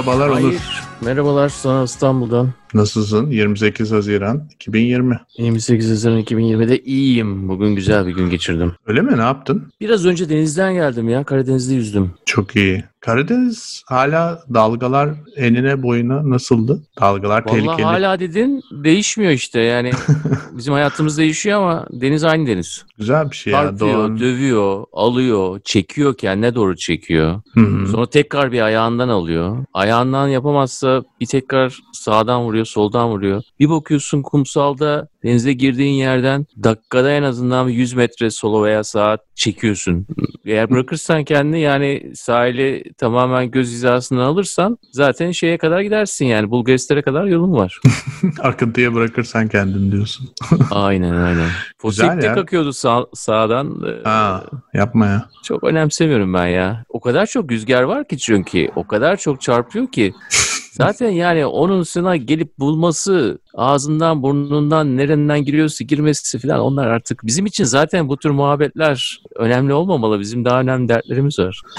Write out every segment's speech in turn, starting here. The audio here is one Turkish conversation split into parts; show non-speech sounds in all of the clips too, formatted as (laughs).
Merhabalar Onur. Hayır. Merhabalar sana İstanbul'dan. Nasılsın? 28 Haziran 2020. 28 Haziran 2020'de iyiyim. Bugün güzel bir gün geçirdim. Öyle mi? Ne yaptın? Biraz önce denizden geldim ya. Karadeniz'de yüzdüm. Çok iyi. Karadeniz hala dalgalar enine boyuna nasıldı? Dalgalar Vallahi tehlikeli. hala dedin değişmiyor işte. Yani (laughs) bizim hayatımız değişiyor ama deniz aynı deniz. Güzel bir şey ya. Çarpıyor, Doğan. dövüyor, alıyor, çekiyor kendine doğru çekiyor. Hı hı. Sonra tekrar bir ayağından alıyor. Ayağından yapamazsa bir tekrar sağdan vuruyor, soldan vuruyor. Bir bakıyorsun kumsalda denize girdiğin yerden dakikada en azından bir 100 metre sola veya sağa çekiyorsun. Eğer bırakırsan kendini yani sahili tamamen göz hizasından alırsan zaten şeye kadar gidersin yani Bulgaristan'a kadar yolun var. (laughs) Akıntıya bırakırsan kendini diyorsun. (laughs) aynen aynen. Fosilde ya. kakıyordu sağ, sağdan. Ee, Ha, yapma ya. Çok önemsemiyorum ben ya. O kadar çok rüzgar var ki çünkü. O kadar çok çarpıyor ki. (laughs) Zaten yani onun sana gelip bulması, ağzından, burnundan, nereden giriyorsa girmesi falan onlar artık bizim için zaten bu tür muhabbetler önemli olmamalı. Bizim daha önemli dertlerimiz var. (laughs)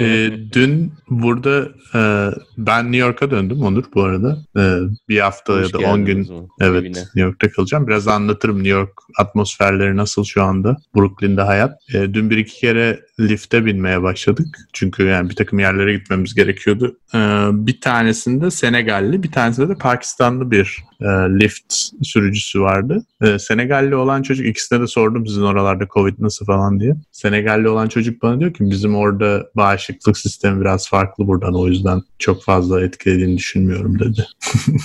Ee, dün burada e, ben New York'a döndüm Onur bu arada. E, bir hafta Hoş ya da 10 gün o Evet, evine. New York'ta kalacağım. Biraz anlatırım New York atmosferleri nasıl şu anda. Brooklyn'de hayat. E, dün bir iki kere lifte binmeye başladık. Çünkü yani bir takım yerlere gitmemiz gerekiyordu. E, bir tanesinde Senegalli, bir tanesinde de Pakistanlı bir e, lift sürücüsü vardı. E, Senegalli olan çocuk, ikisine de sordum sizin oralarda Covid nasıl falan diye. Senegalli olan çocuk bana diyor ki bizim orada bağışıklık sistemi biraz farklı buradan o yüzden çok fazla etkilediğini düşünmüyorum dedi. (laughs)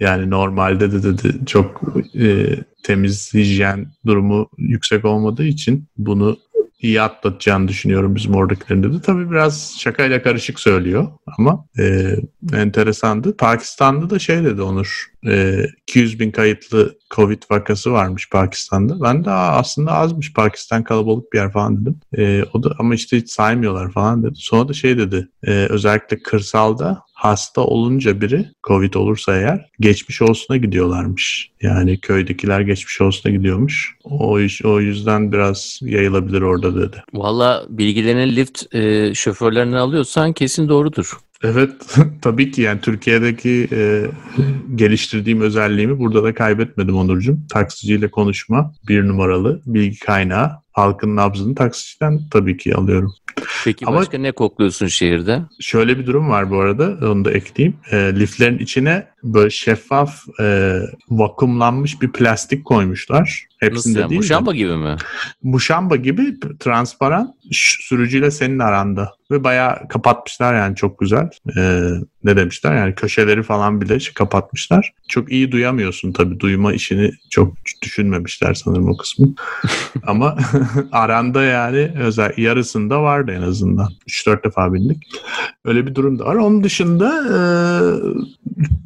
Yani normalde de dedi çok e, temiz hijyen durumu yüksek olmadığı için bunu iyi atlatacağını düşünüyorum bizim oradakilerin dedi. Tabii biraz şakayla karışık söylüyor ama e, enteresandı. Pakistan'da da şey dedi Onur, e, 200 bin kayıtlı Covid vakası varmış Pakistan'da. Ben de "Aa, aslında azmış Pakistan kalabalık bir yer falan dedim. E, o da ama işte hiç saymıyorlar falan dedi. Sonra da şey dedi, e, özellikle kırsalda hasta olunca biri Covid olursa eğer geçmiş olsuna gidiyorlarmış. Yani köydekiler geçmiş olsuna gidiyormuş. O o yüzden biraz yayılabilir orada dedi. Valla bilgilerini lift e, şoförlerinden alıyorsan kesin doğrudur. Evet (laughs) tabii ki yani Türkiye'deki e, geliştirdiğim özelliğimi burada da kaybetmedim Onurcuğum. Taksiciyle konuşma bir numaralı bilgi kaynağı. Halkın nabzını taksiciden tabii ki alıyorum. Peki Ama- başka ne kokluyorsun şehirde? Şöyle bir durum var bu arada onu da ekleyeyim. E, liflerin içine böyle şeffaf e, vakumlanmış bir plastik koymuşlar. Nasıl Hepsinde yani? değil de. Muşamba gibi mi? muşamba gibi transparan sürücüyle senin aranda ve bayağı kapatmışlar yani çok güzel. Ee, ne demişler yani köşeleri falan bile kapatmışlar. Çok iyi duyamıyorsun tabii duyma işini çok düşünmemişler sanırım o kısmı. (laughs) Ama (laughs) aranda yani özel yarısında vardı en azından. 3-4 defa bindik. Öyle bir durum da var. Onun dışında e,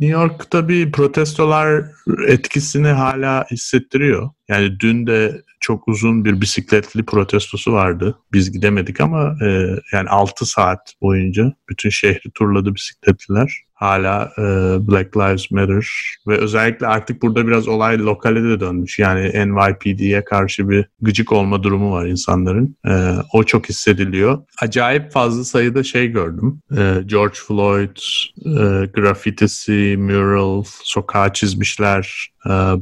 New York tabii protestolar etkisini hala hissettiriyor. Yani dün de çok uzun bir bisikletli protestosu vardı. Biz gidemedik ama e, yani 6 saat boyunca bütün şehri turladı bisikletliler. Hala e, Black Lives Matter ve özellikle artık burada biraz olay lokale de dönmüş. Yani NYPD'ye karşı bir gıcık olma durumu var insanların. E, o çok hissediliyor. Acayip fazla sayıda şey gördüm. E, George Floyd e, grafitisi, mural, sokağa çizmişler,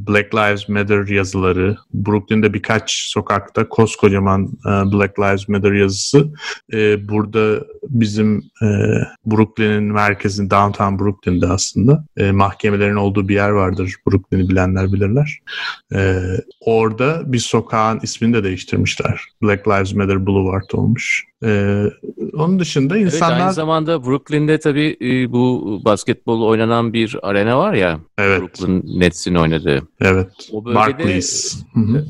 Black Lives Matter yazıları. Brooklyn'de birkaç sokakta koskocaman e, Black Lives Matter yazısı. E, burada bizim e, Brooklyn'in merkezinde, downtown Brooklyn'de aslında e, mahkemelerin olduğu bir yer vardır. Brooklyn'i bilenler bilirler. E, orada bir sokağın ismini de değiştirmişler. Black Lives Matter Boulevard olmuş. E, onun dışında Evet, insanlar... aynı zamanda Brooklyn'de tabii bu basketbol oynanan bir arena var ya. evet, Brooklyn Nets'in oynadığı. Evet. O bölgede Barclays.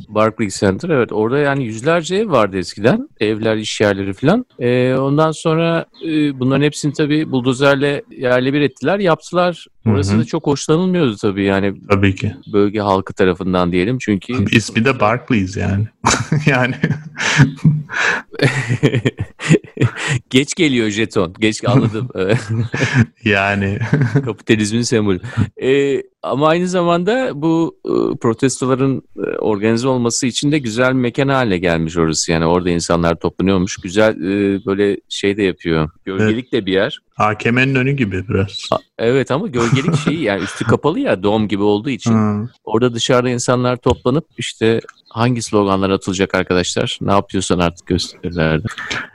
Barclays Center evet orada yani yüzlerce ev vardı eskiden. Evler, iş yerleri falan. E, ondan sonra e, bunların hepsini tabii buldozerle yerle bir ettiler, yaptılar. Orası Hı hı. da çok hoşlanılmıyordu tabii yani Tabii ki. bölge halkı tarafından diyelim çünkü Abi ismi de Barclays yani. (laughs) yani (laughs) Geç geliyor jeton. Geç anladım. (laughs) yani. Kapitalizmin sembolü. Ee, ama aynı zamanda bu e, protestoların e, organize olması için de güzel bir mekan haline gelmiş orası. Yani orada insanlar toplanıyormuş. Güzel e, böyle şey de yapıyor. Gölgelik evet. de bir yer. AKM'nin önü gibi biraz. Evet ama gölgelik şey yani üstü kapalı ya dom gibi olduğu için. (laughs) Hmm. Orada dışarıda insanlar toplanıp işte hangi sloganlar atılacak arkadaşlar? Ne yapıyorsan artık gösterirlerdi.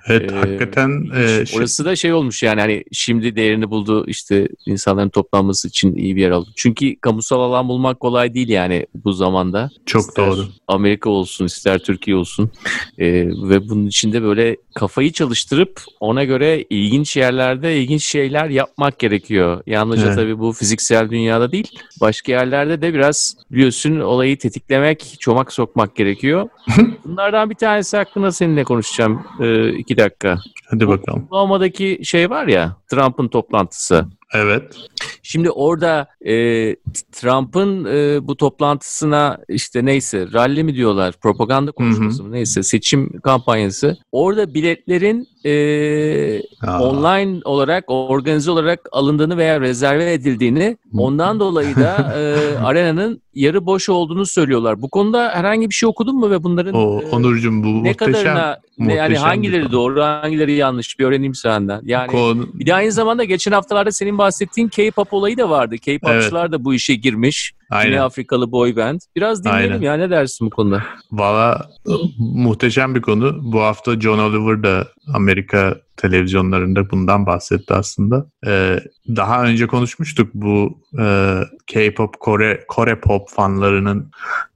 Evet ee, hakikaten. E, orası da şey olmuş yani hani şimdi değerini buldu işte insanların toplanması için iyi bir yer oldu. Çünkü kamusal alan bulmak kolay değil yani bu zamanda. Çok ister doğru. Amerika olsun ister Türkiye olsun ee, ve bunun içinde böyle kafayı çalıştırıp ona göre ilginç yerlerde ilginç şeyler yapmak gerekiyor. Yalnızca evet. tabii bu fiziksel dünyada değil başka yerlerde de biraz biliyorsun olayı tetiklemek, çomak sokmak gerekiyor. (laughs) Bunlardan bir tanesi hakkında seninle konuşacağım ee, iki dakika. Hadi bakalım. Oklahoma'daki şey var ya Trump'ın toplantısı. Evet. Şimdi orada e, Trump'ın e, bu toplantısına işte neyse rally mi diyorlar, propaganda konuşması mı neyse seçim kampanyası. Orada biletlerin e, online olarak, organize olarak alındığını veya rezerve edildiğini ondan dolayı da (laughs) e, arenanın yarı boş olduğunu söylüyorlar. Bu konuda herhangi bir şey okudun mu ve bunların o, Onurcuğum bu ne muhteşem, kadarına muhteşem yani hangileri doğru, hangileri yanlış bir öğreneyim senden. Yani Konu... bir de aynı zamanda geçen haftalarda senin bahsettiğin K-pop olayı da vardı. K-popçular evet. da bu işe girmiş. Aynen. Yine Afrikalı boy band. Biraz dinleyelim Aynen. ya ne dersin bu konuda? Valla muhteşem bir konu. Bu hafta John Oliver da Amerika televizyonlarında bundan bahsetti aslında. Ee, daha önce konuşmuştuk bu e, K-pop, Kore, Kore pop fanlarının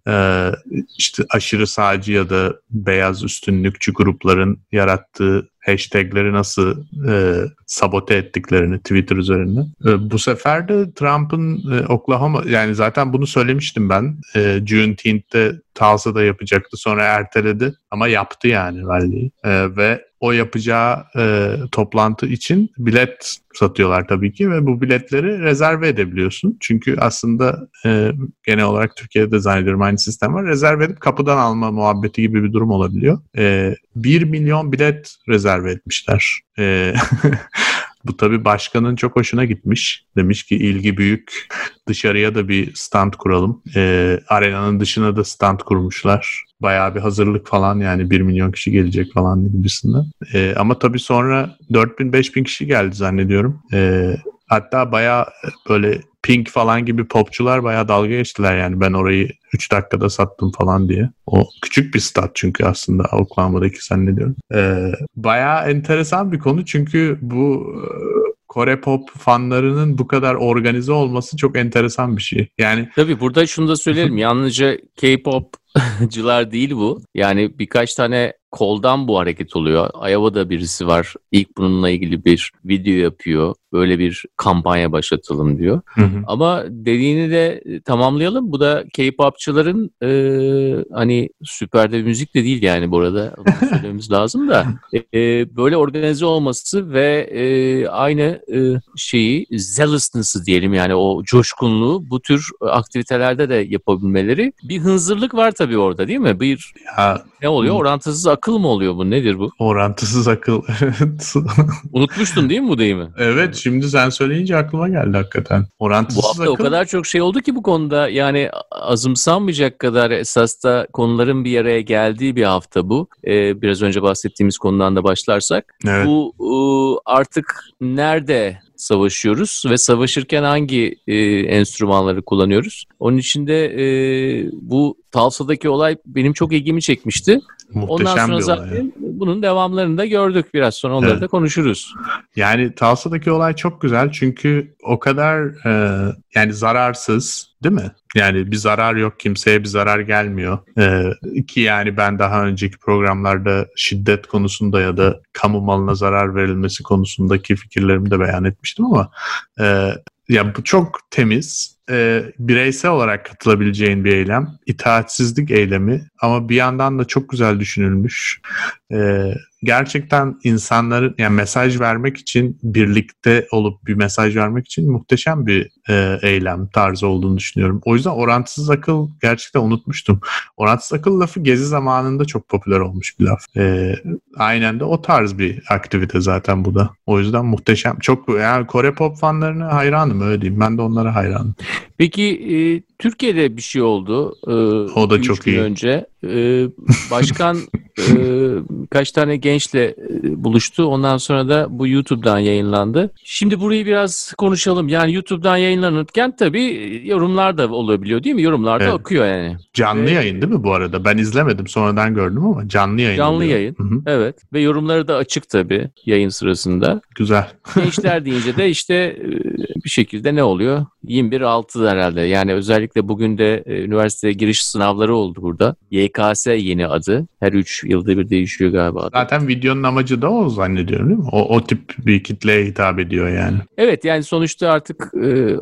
e, işte aşırı sağcı ya da beyaz üstünlükçü grupların yarattığı hashtagleri nasıl e, sabote ettiklerini Twitter üzerinden. E, bu sefer de Trump'ın e, Oklahoma yani zaten bunu söylemiştim ben. E, Juneteenth'te Tulsa'da yapacaktı sonra erteledi ama yaptı yani rally'yi. E, ve o yapacağı e, toplantı için bilet satıyorlar tabii ki ve bu biletleri rezerve edebiliyorsun. Çünkü aslında e, genel olarak Türkiye'de de zannediyorum aynı sistem var. Rezerve edip kapıdan alma muhabbeti gibi bir durum olabiliyor. E, 1 milyon bilet rezerve etmişler. E, (laughs) Bu tabii başkanın çok hoşuna gitmiş. Demiş ki ilgi büyük. Dışarıya da bir stand kuralım. E, arenanın dışına da stand kurmuşlar. Bayağı bir hazırlık falan yani 1 milyon kişi gelecek falan gibisinden. E, ama tabii sonra 4000-5000 kişi geldi zannediyorum. E, hatta bayağı böyle Pink falan gibi popçular bayağı dalga geçtiler yani ben orayı 3 dakikada sattım falan diye. O küçük bir stat çünkü aslında Oklahoma'daki zannediyorum. Ee, bayağı enteresan bir konu çünkü bu e, Kore pop fanlarının bu kadar organize olması çok enteresan bir şey. Yani Tabii burada şunu da söyleyelim. (laughs) Yalnızca K-popcılar değil bu. Yani birkaç tane koldan bu hareket oluyor. Iowa'da birisi var. İlk bununla ilgili bir video yapıyor. Böyle bir kampanya başlatalım diyor. Hı hı. Ama dediğini de tamamlayalım. Bu da K-popçuların e, hani süper de müzik de değil yani bu arada. söylememiz (laughs) lazım da. E, böyle organize olması ve e, aynı e, şeyi zealousness'ı diyelim yani o coşkunluğu bu tür aktivitelerde de yapabilmeleri. Bir hınzırlık var tabii orada değil mi? Bir ya, ne oluyor? Orantısız akıl mı oluyor bu? Nedir bu? Orantısız akıl. Unutmuştun değil mi bu deyimi? Evet şimdi sen söyleyince aklıma geldi hakikaten. Orantısız bu hafta akıl. o kadar çok şey oldu ki bu konuda yani azımsanmayacak kadar esas da konuların bir araya geldiği bir hafta bu. Ee, biraz önce bahsettiğimiz konudan da başlarsak. Evet. Bu artık nerede savaşıyoruz ve savaşırken hangi e, enstrümanları kullanıyoruz? Onun için de e, bu Tulsa'daki olay benim çok ilgimi çekmişti. Muhteşem Ondan sonra bir zaten olay. Bunun devamlarını da gördük biraz sonra onları evet. da konuşuruz. Yani Tulsa'daki olay çok güzel çünkü o kadar e, yani zararsız değil mi? Yani bir zarar yok kimseye bir zarar gelmiyor. Ee, ki yani ben daha önceki programlarda şiddet konusunda ya da kamu malına zarar verilmesi konusundaki fikirlerimi de beyan etmiştim ama e, ya bu çok temiz, e, bireysel olarak katılabileceğin bir eylem. İtaatsizlik eylemi ama bir yandan da çok güzel düşünülmüş. E, gerçekten insanların yani mesaj vermek için birlikte olup bir mesaj vermek için muhteşem bir e, eylem tarzı olduğunu düşünüyorum. O yüzden orantısız akıl gerçekten unutmuştum. Orantısız akıl lafı gezi zamanında çok popüler olmuş bir laf. E, aynen de o tarz bir aktivite zaten bu da. O yüzden muhteşem. Çok yani Kore pop fanlarına hayranım öyle diyeyim. Ben de onlara hayranım. Peki e, Türkiye'de bir şey oldu. E, o da çok iyi. önce. E, başkan e, kaç tane gençle e, buluştu. Ondan sonra da bu YouTube'dan yayınlandı. Şimdi burayı biraz konuşalım. Yani YouTube'dan yayınlanırken tabii yorumlar da olabiliyor değil mi? Yorumlar da evet. akıyor yani. Canlı Ve, yayın değil mi bu arada? Ben izlemedim sonradan gördüm ama canlı yayın. Canlı oluyor. yayın. Hı-hı. Evet. Ve yorumları da açık tabii yayın sırasında. Güzel. (laughs) Gençler deyince de işte e, bir şekilde ne oluyor? 21-6 herhalde. Yani özellikle bugün de e, üniversite giriş sınavları oldu burada. YKS yeni adı. Her 3 yılda bir değişiyor galiba. Zaten videonun amacı da o zannediyorum değil mi? O, o tip bir kitleye hitap ediyor yani. Evet yani sonuçta artık e,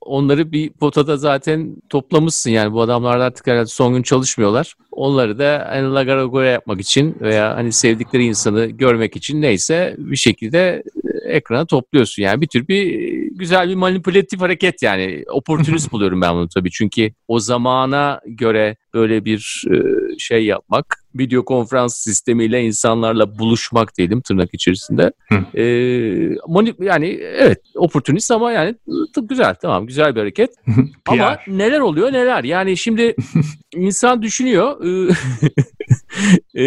onları bir potada zaten toplamışsın. Yani bu adamlar da artık herhalde son gün çalışmıyorlar. Onları da hani lagaragoya yapmak için veya hani sevdikleri insanı görmek için neyse bir şekilde ekrana topluyorsun. Yani bir tür bir güzel bir manipülatif hareket yani. Opportunist (laughs) buluyorum ben bunu tabii. Çünkü o zamana göre böyle bir e, şey yapmak, video konferans sistemiyle insanlarla buluşmak diyelim tırnak içerisinde. ee, yani evet opportunist ama yani güzel tamam güzel bir hareket. ama neler oluyor neler yani şimdi (laughs) insan düşünüyor (laughs) e,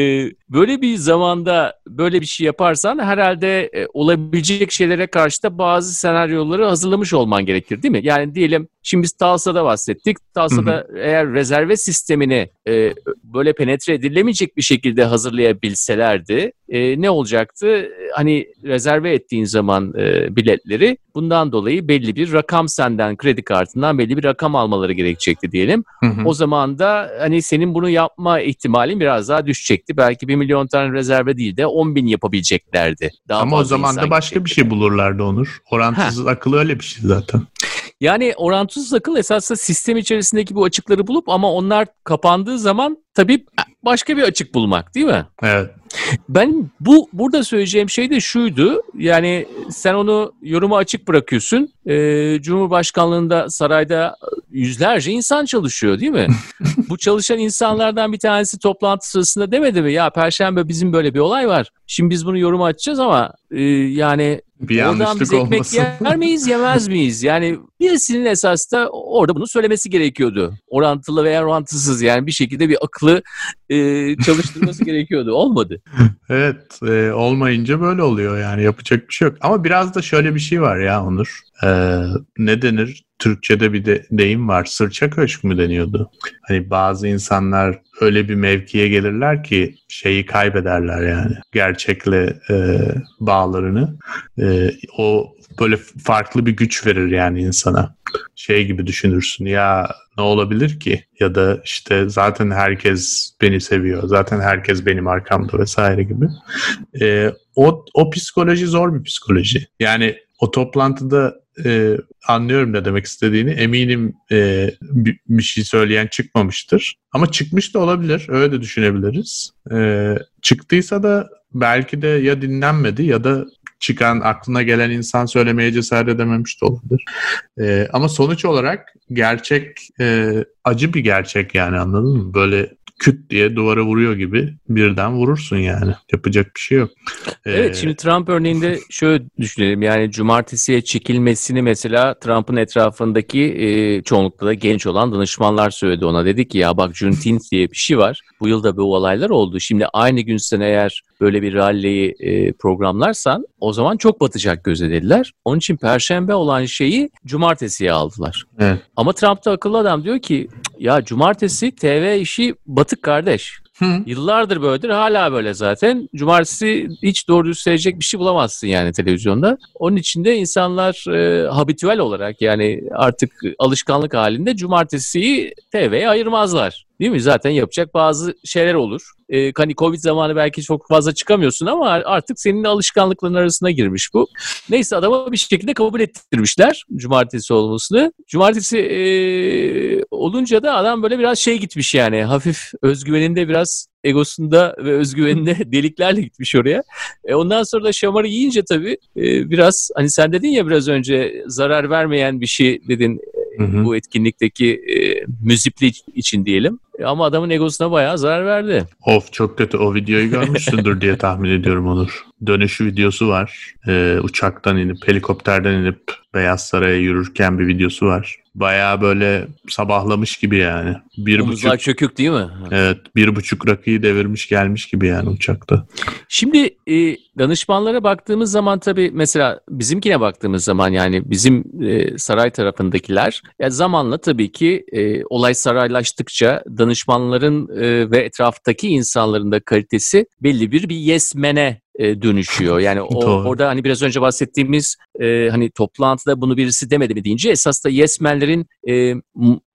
böyle bir zamanda böyle bir şey yaparsan herhalde e, olabilecek şeylere karşı da bazı senaryoları hazırlamış olman gerekir değil mi? Yani diyelim şimdi biz Talsa'da bahsettik. Talsa'da hı hı. eğer rezerve sistemini e, böyle penetre edilemeyecek bir şekilde hazırlayabilselerdi e, ne olacaktı? Hani rezerve ettiğin zaman e, biletleri bundan dolayı belli bir rakam senden kredi kartından belli bir rakam almaları gerekecekti diyelim. Hı hı. O zaman da hani senin bunu yapma ihtimalin biraz daha düşecekti. Belki bir milyon tane rezerve değil de 10 bin yapabileceklerdi. Daha Ama o zaman da başka bir şey bulurlardı Onur. Orantısız ha. akıl öyle bir şey zaten. Yani orantısız akıl esasında sistem içerisindeki bu açıkları bulup ama onlar kapandığı zaman tabii başka bir açık bulmak değil mi? Evet. Ben bu burada söyleyeceğim şey de şuydu. Yani sen onu yoruma açık bırakıyorsun. Ee, Cumhurbaşkanlığında sarayda yüzlerce insan çalışıyor değil mi? (laughs) bu çalışan insanlardan bir tanesi toplantı sırasında demedi mi? Ya Perşembe bizim böyle bir olay var. Şimdi biz bunu yoruma açacağız ama e, yani bir oradan biz ekmek olmasın. yer miyiz yemez miyiz? Yani birisinin esas da orada bunu söylemesi gerekiyordu. Orantılı veya orantısız yani bir şekilde bir aklı e, çalıştırması (laughs) gerekiyordu. Olmadı. Evet e, olmayınca böyle oluyor yani yapacak bir şey yok. Ama biraz da şöyle bir şey var ya Onur. E, ne denir? Türkçe'de bir de deyim var. Sırça köşk mü deniyordu? Hani bazı insanlar öyle bir mevkiye gelirler ki şeyi kaybederler yani. Gerçekle e, bağlarını. E, o böyle farklı bir güç verir yani insana. Şey gibi düşünürsün ya ne olabilir ki? Ya da işte zaten herkes beni seviyor. Zaten herkes benim arkamda vesaire gibi. E, o, o psikoloji zor bir psikoloji. Yani o toplantıda e, anlıyorum ne demek istediğini. Eminim e, bir, bir şey söyleyen çıkmamıştır. Ama çıkmış da olabilir. Öyle de düşünebiliriz. E, çıktıysa da belki de ya dinlenmedi ya da çıkan aklına gelen insan söylemeye cesaret edememiş de olabilir. E, ama sonuç olarak gerçek e, acı bir gerçek yani anladın mı? Böyle küt diye duvara vuruyor gibi birden vurursun yani. Yapacak bir şey yok. Ee, evet şimdi Trump örneğinde şöyle düşünelim yani cumartesiye çekilmesini mesela Trump'ın etrafındaki e, çoğunlukla da genç olan danışmanlar söyledi ona. Dedi ki ya bak Juneteenth diye bir şey var. Bu yılda bu olaylar oldu. Şimdi aynı gün sen eğer böyle bir rally'yi e, programlarsan o zaman çok batacak göze dediler. Onun için perşembe olan şeyi cumartesiye aldılar. Evet. Ama Trump da akıllı adam diyor ki ya cumartesi TV işi batık kardeş. Hı. Yıllardır böyledir. Hala böyle zaten. Cumartesi hiç doğru düz seyredecek bir şey bulamazsın yani televizyonda. Onun için de insanlar e, habitüel olarak yani artık alışkanlık halinde cumartesiyi TV'ye ayırmazlar. Değil mi? Zaten yapacak bazı şeyler olur. E, hani Covid zamanı belki çok fazla çıkamıyorsun ama artık senin alışkanlıkların arasına girmiş bu. Neyse adama bir şekilde kabul ettirmişler cumartesi olmasını. Cumartesi e, olunca da adam böyle biraz şey gitmiş yani hafif özgüveninde biraz egosunda ve özgüveninde (laughs) deliklerle gitmiş oraya. E ondan sonra da şamarı yiyince tabii e, biraz hani sen dedin ya biraz önce zarar vermeyen bir şey dedin Hı hı. bu etkinlikteki e, müzikli için diyelim. E, ama adamın egosuna bayağı zarar verdi. Of çok kötü. O videoyu görmüşsündür diye tahmin ediyorum Onur. Dönüşü videosu var. Ee, uçaktan inip, helikopterden inip Beyaz Saray'a yürürken bir videosu var. Bayağı böyle sabahlamış gibi yani. Bir Omuzlar buçuk, çökük değil mi? Evet. Bir buçuk rakıyı devirmiş gelmiş gibi yani uçakta. Şimdi e, danışmanlara baktığımız zaman tabii mesela bizimkine baktığımız zaman yani bizim e, saray tarafındakiler ya zamanla tabii ki e, olay saraylaştıkça danışmanların e, ve etraftaki insanların da kalitesi belli bir bir yesmene e, dönüşüyor. (laughs) Yani o, orada hani biraz önce bahsettiğimiz e, hani toplantıda bunu birisi demedi mi deyince esas da yesmenlerin e,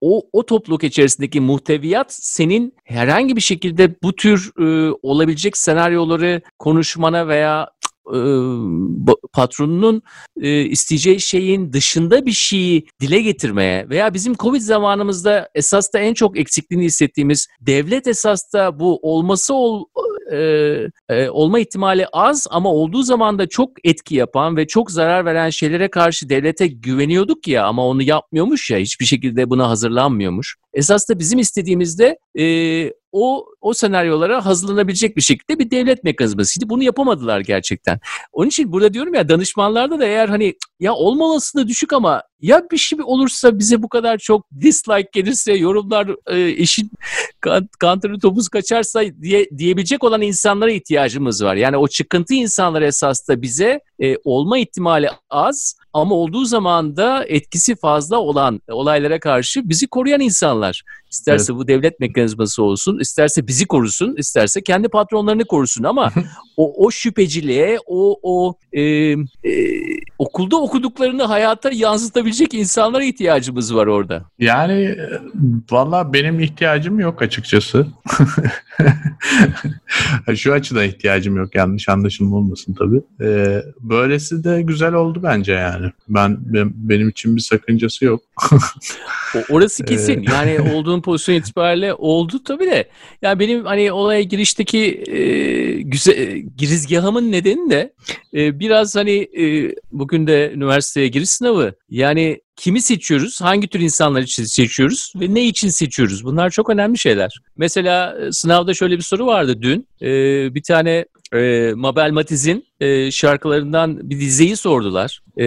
o, o topluluk içerisindeki muhteviyat senin herhangi bir şekilde bu tür e, olabilecek senaryoları konuşmana veya e, patronunun e, isteyeceği şeyin dışında bir şeyi dile getirmeye veya bizim Covid zamanımızda esas da en çok eksikliğini hissettiğimiz devlet esas da bu olması ol, e, e, olma ihtimali az ama olduğu zaman da çok etki yapan ve çok zarar veren şeylere karşı devlete güveniyorduk ya ama onu yapmıyormuş ya hiçbir şekilde buna hazırlanmıyormuş. Esas da bizim istediğimizde e, o o senaryolara hazırlanabilecek bir şekilde bir devlet mekanizmasıydı. Bunu yapamadılar gerçekten. Onun için burada diyorum ya danışmanlarda da eğer hani ya olma olasılığı düşük ama ya bir şey olursa bize bu kadar çok dislike gelirse yorumlar e, işin kantarı topuz kaçarsa diye diyebilecek olan insanlara ihtiyacımız var. Yani o çıkıntı insanlar esas da bize e, olma ihtimali az ama olduğu zaman da etkisi fazla olan olaylara karşı bizi koruyan insanlar. İsterse evet. bu devlet mekanizması olsun, isterse bizi korusun, isterse kendi patronlarını korusun ama (laughs) o, o şüpheciliğe, o, o e, e, okulda okuduklarını hayata yansıtabilecek insanlara ihtiyacımız var orada. Yani valla benim ihtiyacım yok açıkçası. (laughs) Şu açıdan ihtiyacım yok yanlış anlaşılma olmasın tabii. Ee, böylesi de güzel oldu bence yani. Ben, ben benim için bir sakıncası yok. Orası (laughs) kesin. Yani olduğun pozisyon itibariyle oldu tabii de. Yani benim hani olaya girişteki e, güzel girizgahımın nedeni de e, biraz hani e, bugün de üniversiteye giriş sınavı. Yani kimi seçiyoruz, hangi tür insanlar için seçiyoruz ve ne için seçiyoruz? Bunlar çok önemli şeyler. Mesela e, sınavda şöyle bir soru vardı dün. E, bir tane e, Mabel Matiz'in e, şarkılarından bir dizeyi sordular. E,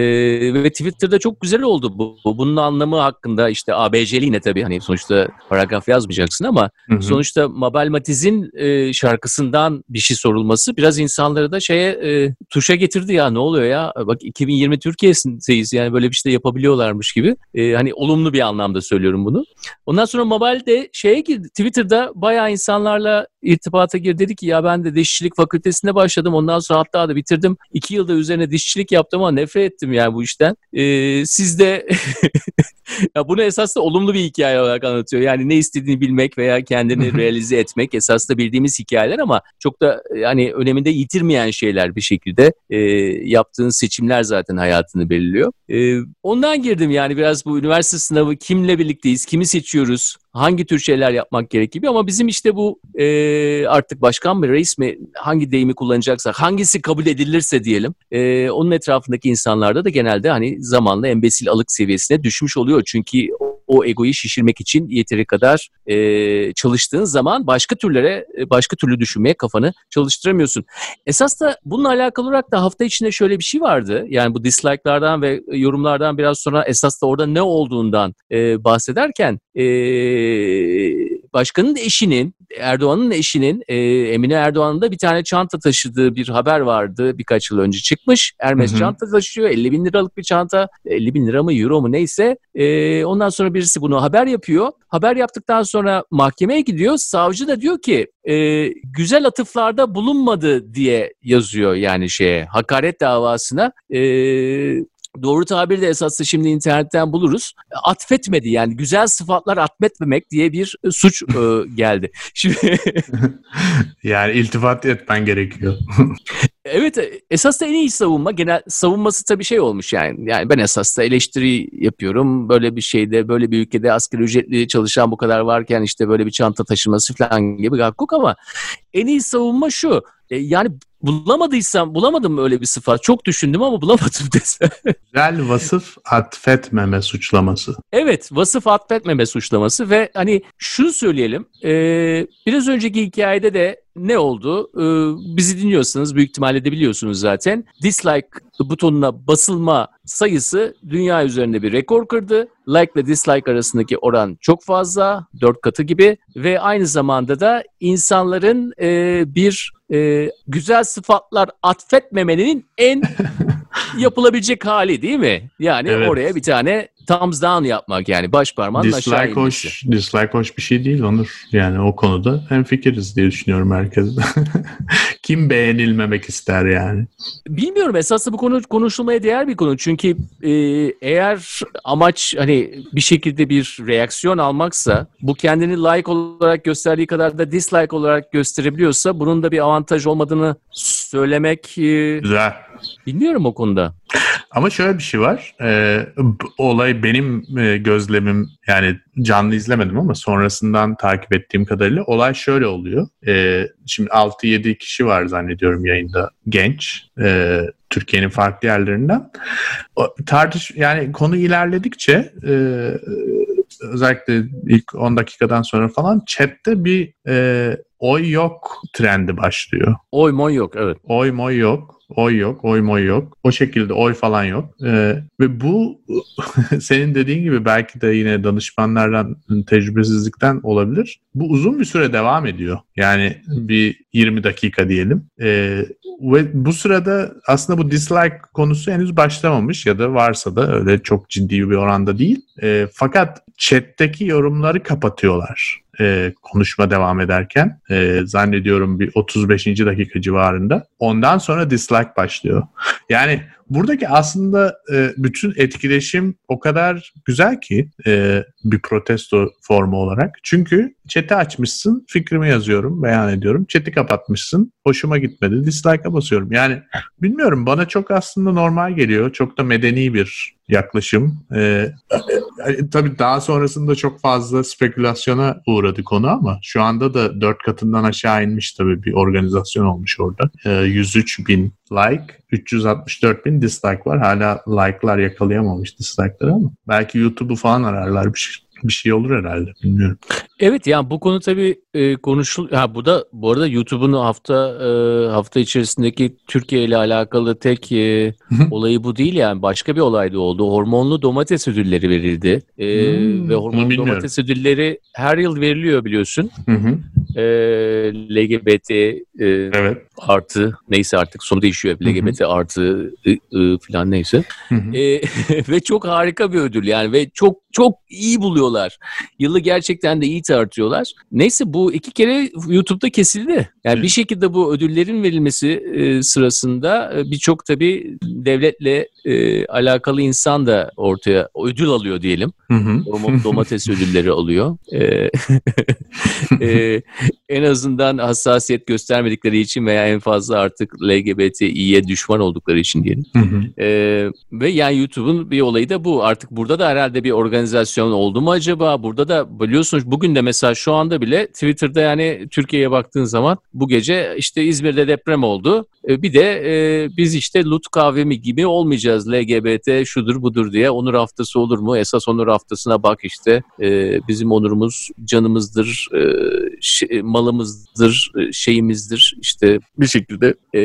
ve Twitter'da çok güzel oldu bu. Bunun anlamı hakkında işte ABC'li yine tabii hani sonuçta paragraf yazmayacaksın ama hı hı. sonuçta Mabel Matiz'in e, şarkısından bir şey sorulması biraz insanları da şeye e, tuşa getirdi ya ne oluyor ya bak 2020 Türkiye'sindeyiz yani böyle bir şey de yapabiliyorlarmış gibi. E, hani olumlu bir anlamda söylüyorum bunu. Ondan sonra Mabel de şeye girdi Twitter'da bayağı insanlarla irtibata girdi dedi ki ya ben de dişçilik fakültesinde başladım ondan sonra hatta da bitirdim. iki yılda üzerine dişçilik yaptım ama nefret ettim yani bu işten. Ee, siz de (laughs) ya bunu esas da olumlu bir hikaye olarak anlatıyor. Yani ne istediğini bilmek veya kendini realize etmek esas da bildiğimiz hikayeler ama çok da yani öneminde yitirmeyen şeyler bir şekilde e, yaptığın seçimler zaten hayatını belirliyor. E, ondan girdim yani biraz bu üniversite sınavı kimle birlikteyiz, kimi seçiyoruz, hangi tür şeyler yapmak gerekiyor ama bizim işte bu e, artık başkan mı reis mi hangi deyimi kullanacaksak hangisi kabul edilirse diyelim e, onun etrafındaki insanlarda da genelde hani zamanla embesil alık seviyesine düşmüş oluyor. Çünkü o egoyu şişirmek için yeteri kadar e, çalıştığın zaman başka türlere başka türlü düşünmeye kafanı çalıştıramıyorsun. Esas da bununla alakalı olarak da hafta içinde şöyle bir şey vardı. Yani bu dislike'lardan ve yorumlardan biraz sonra esas da orada ne olduğundan e, bahsederken e, başkanın eşinin, Erdoğan'ın eşinin, e, Emine Erdoğan'ın da bir tane çanta taşıdığı bir haber vardı birkaç yıl önce çıkmış. Hermes hı hı. çanta taşıyor, 50 bin liralık bir çanta, 50 bin lira mı euro mu neyse. E, ondan sonra birisi bunu haber yapıyor. Haber yaptıktan sonra mahkemeye gidiyor. Savcı da diyor ki e, güzel atıflarda bulunmadı diye yazıyor yani şeye hakaret davasına. E, doğru tabiri de esasında şimdi internetten buluruz. Atfetmedi yani güzel sıfatlar atfetmemek diye bir e, suç e, (laughs) geldi. Şimdi (laughs) yani iltifat etmen gerekiyor. (laughs) Evet esas da en iyi savunma genel savunması tabii şey olmuş yani. Yani ben esas da eleştiri yapıyorum. Böyle bir şeyde böyle bir ülkede asgari ücretli çalışan bu kadar varken işte böyle bir çanta taşıması falan gibi gakkuk ama en iyi savunma şu. E, yani bulamadıysam bulamadım öyle bir sıfat. Çok düşündüm ama bulamadım (laughs) desem. Güzel vasıf atfetmeme suçlaması. Evet vasıf atfetmeme suçlaması ve hani şunu söyleyelim. E, biraz önceki hikayede de ne oldu? E, bizi dinliyorsanız büyük ihtimalle de biliyorsunuz zaten. Dislike butonuna basılma sayısı dünya üzerinde bir rekor kırdı. Like ile dislike arasındaki oran çok fazla, dört katı gibi ve aynı zamanda da insanların e, bir e, güzel sıfatlar atfetmemenin en (laughs) yapılabilecek hali değil mi? Yani evet. oraya bir tane thumbs down yapmak yani baş parmağın dislike aşağı inmesi. Hoş, dislike hoş bir şey değil Onur. Yani o konuda hem fikiriz diye düşünüyorum herkes. (laughs) Kim beğenilmemek ister yani? Bilmiyorum esasında bu konu konuşulmaya değer bir konu. Çünkü e, eğer amaç hani bir şekilde bir reaksiyon almaksa bu kendini like olarak gösterdiği kadar da dislike olarak gösterebiliyorsa bunun da bir avantaj olmadığını söylemek e, Güzel. Bilmiyorum o konuda. Ama şöyle bir şey var. Ee, olay benim e, gözlemim yani canlı izlemedim ama sonrasından takip ettiğim kadarıyla olay şöyle oluyor. Ee, şimdi 6-7 kişi var zannediyorum yayında genç. E, Türkiye'nin farklı yerlerinden. O, tartış yani konu ilerledikçe e, özellikle ilk 10 dakikadan sonra falan chatte bir e, oy yok trendi başlıyor. Oy moy yok evet. Oy moy yok. Oy yok, oy moy yok. O şekilde oy falan yok. Ee, ve bu (laughs) senin dediğin gibi belki de yine danışmanlardan tecrübesizlikten olabilir. Bu uzun bir süre devam ediyor. Yani bir 20 dakika diyelim. Ee, ve bu sırada aslında bu dislike konusu henüz başlamamış ya da varsa da öyle çok ciddi bir oranda değil. Ee, fakat chat'teki yorumları kapatıyorlar e, konuşma devam ederken e, zannediyorum bir 35. dakika civarında. Ondan sonra dislike başlıyor. Yani buradaki aslında e, bütün etkileşim o kadar güzel ki e, bir protesto formu olarak. Çünkü chat'i açmışsın, fikrimi yazıyorum, beyan ediyorum. Chat'i kapatmışsın, hoşuma gitmedi, dislike'a basıyorum. Yani bilmiyorum bana çok aslında normal geliyor. Çok da medeni bir yaklaşım. E, tabii daha sonrasında çok fazla spekülasyona uğradı konu ama şu anda da dört katından aşağı inmiş tabii bir organizasyon olmuş orada. Ee, 103 bin like, 364 bin dislike var. Hala like'lar yakalayamamış dislike'ları ama belki YouTube'u falan ararlar bir şey bir şey olur herhalde bilmiyorum. Evet yani bu konu tabii e, konuşul ha bu da bu arada YouTube'un hafta e, hafta içerisindeki Türkiye ile alakalı tek e, olayı bu değil yani başka bir olay da oldu. Hormonlu domates ödülleri verildi. E, hmm, ve hormonlu domates ödülleri her yıl veriliyor biliyorsun. E, LGBT e, evet. artı neyse artık sonu değişiyor. LGBT artı I, I, falan neyse. e, (laughs) ve çok harika bir ödül yani ve çok çok iyi buluyorlar. Yılı gerçekten de iyi tartıyorlar. Neyse bu iki kere YouTube'da kesildi. Yani evet. bir şekilde bu ödüllerin verilmesi e, sırasında e, birçok tabii devletle e, alakalı insan da ortaya ödül alıyor diyelim. Hı hı. Domates (laughs) ödülleri alıyor. E, (laughs) e, en azından hassasiyet göstermedikleri için veya en fazla artık LGBTİ'ye düşman oldukları için diyelim. Hı hı. E, ve yani YouTube'un bir olayı da bu. Artık burada da herhalde bir organizasyon oldu mu acaba? Burada da biliyorsunuz bugün de mesela şu anda bile Twitter'da yani Türkiye'ye baktığın zaman bu gece işte İzmir'de deprem oldu. E, bir de e, biz işte Lut kahvemi gibi olmayacağız LGBT şudur budur diye. Onur haftası olur mu? Esas onur haftasına bak işte. E, bizim onurumuz canımızdır, e, şey, malımızdır, e, şeyimizdir. İşte bir şekilde e,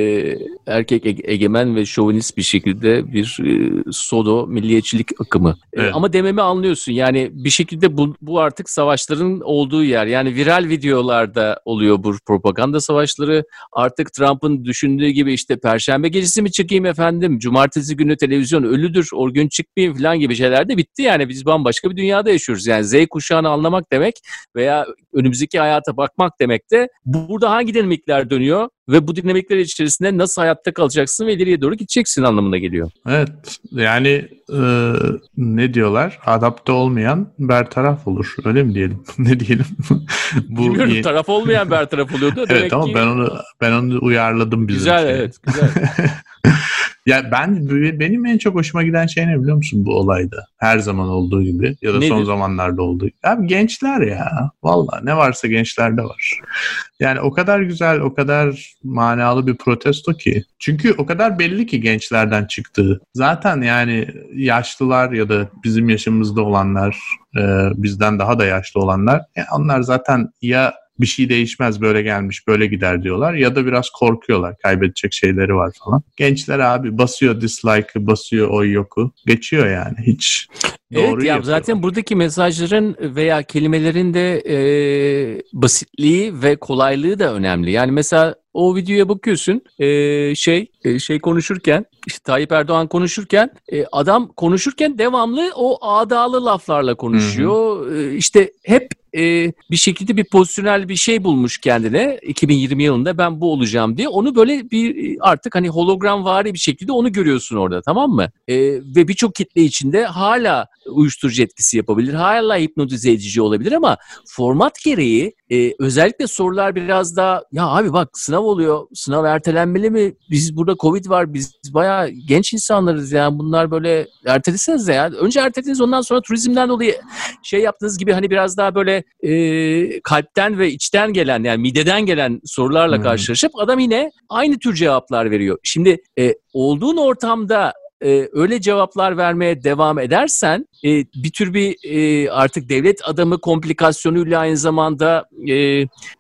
erkek egemen ve şovinist bir şekilde bir e, sodo milliyetçilik akımı. E, evet. E, ama dememi anlıyorsun. Yani bir şekilde bu, bu artık savaşların olduğu yer. Yani viral videolarda oluyor bu propaganda savaşları. Artık Trump'ın düşündüğü gibi işte perşembe gecesi mi çıkayım efendim, cumartesi günü televizyon ölüdür, o gün çıkmayayım falan gibi şeyler de bitti yani. Biz bambaşka bir dünyada yaşıyoruz. Yani Z kuşağını anlamak demek veya önümüzdeki hayata bak bırakmak demek de burada hangi dinamikler dönüyor ve bu dinamikler içerisinde nasıl hayatta kalacaksın ve ileriye doğru gideceksin anlamına geliyor. Evet yani e, ne diyorlar? Adapte olmayan bertaraf olur. Öyle mi diyelim? (laughs) ne diyelim? (laughs) bu Bilmiyorum yeni... taraf olmayan bertaraf oluyordu. (laughs) evet ama ki... ben onu ben onu uyarladım bizim Güzel evet güzel. Ya ben benim en çok hoşuma giden şey ne biliyor musun bu olayda? Her zaman olduğu gibi ya da Nedir? son zamanlarda olduğu gibi. Abi gençler ya. Valla ne varsa gençlerde var. Yani o kadar güzel, o kadar manalı bir protesto ki. Çünkü o kadar belli ki gençlerden çıktığı. Zaten yani yaşlılar ya da bizim yaşımızda olanlar, bizden daha da yaşlı olanlar, yani onlar zaten ya bir şey değişmez böyle gelmiş böyle gider diyorlar. Ya da biraz korkuyorlar kaybedecek şeyleri var falan. Gençler abi basıyor dislike'ı basıyor oy yoku. Geçiyor yani hiç Doğru evet ya zaten buradaki mesajların veya kelimelerin de e, basitliği ve kolaylığı da önemli. Yani mesela o videoya bakıyorsun e, şey e, şey konuşurken işte Tayyip Erdoğan konuşurken e, adam konuşurken devamlı o adalı laflarla konuşuyor. Hı hı. E, işte hep e, bir şekilde bir pozisyonel bir şey bulmuş kendine 2020 yılında ben bu olacağım diye onu böyle bir artık hani hologram vari bir şekilde onu görüyorsun orada tamam mı? E, ve birçok kitle içinde hala uyuşturucu etkisi yapabilir. Hala hipnotize edici olabilir ama format gereği e, özellikle sorular biraz daha ya abi bak sınav oluyor. Sınav ertelenmeli mi? Biz burada Covid var. Biz bayağı genç insanlarız yani bunlar böyle erteleseniz ya. Önce ertelediniz ondan sonra turizmden dolayı şey yaptığınız gibi hani biraz daha böyle e, kalpten ve içten gelen yani mideden gelen sorularla hmm. karşılaşıp adam yine aynı tür cevaplar veriyor. Şimdi e, olduğun ortamda e, öyle cevaplar vermeye devam edersen e, bir tür bir e, artık devlet adamı komplikasyonuyla aynı zamanda e,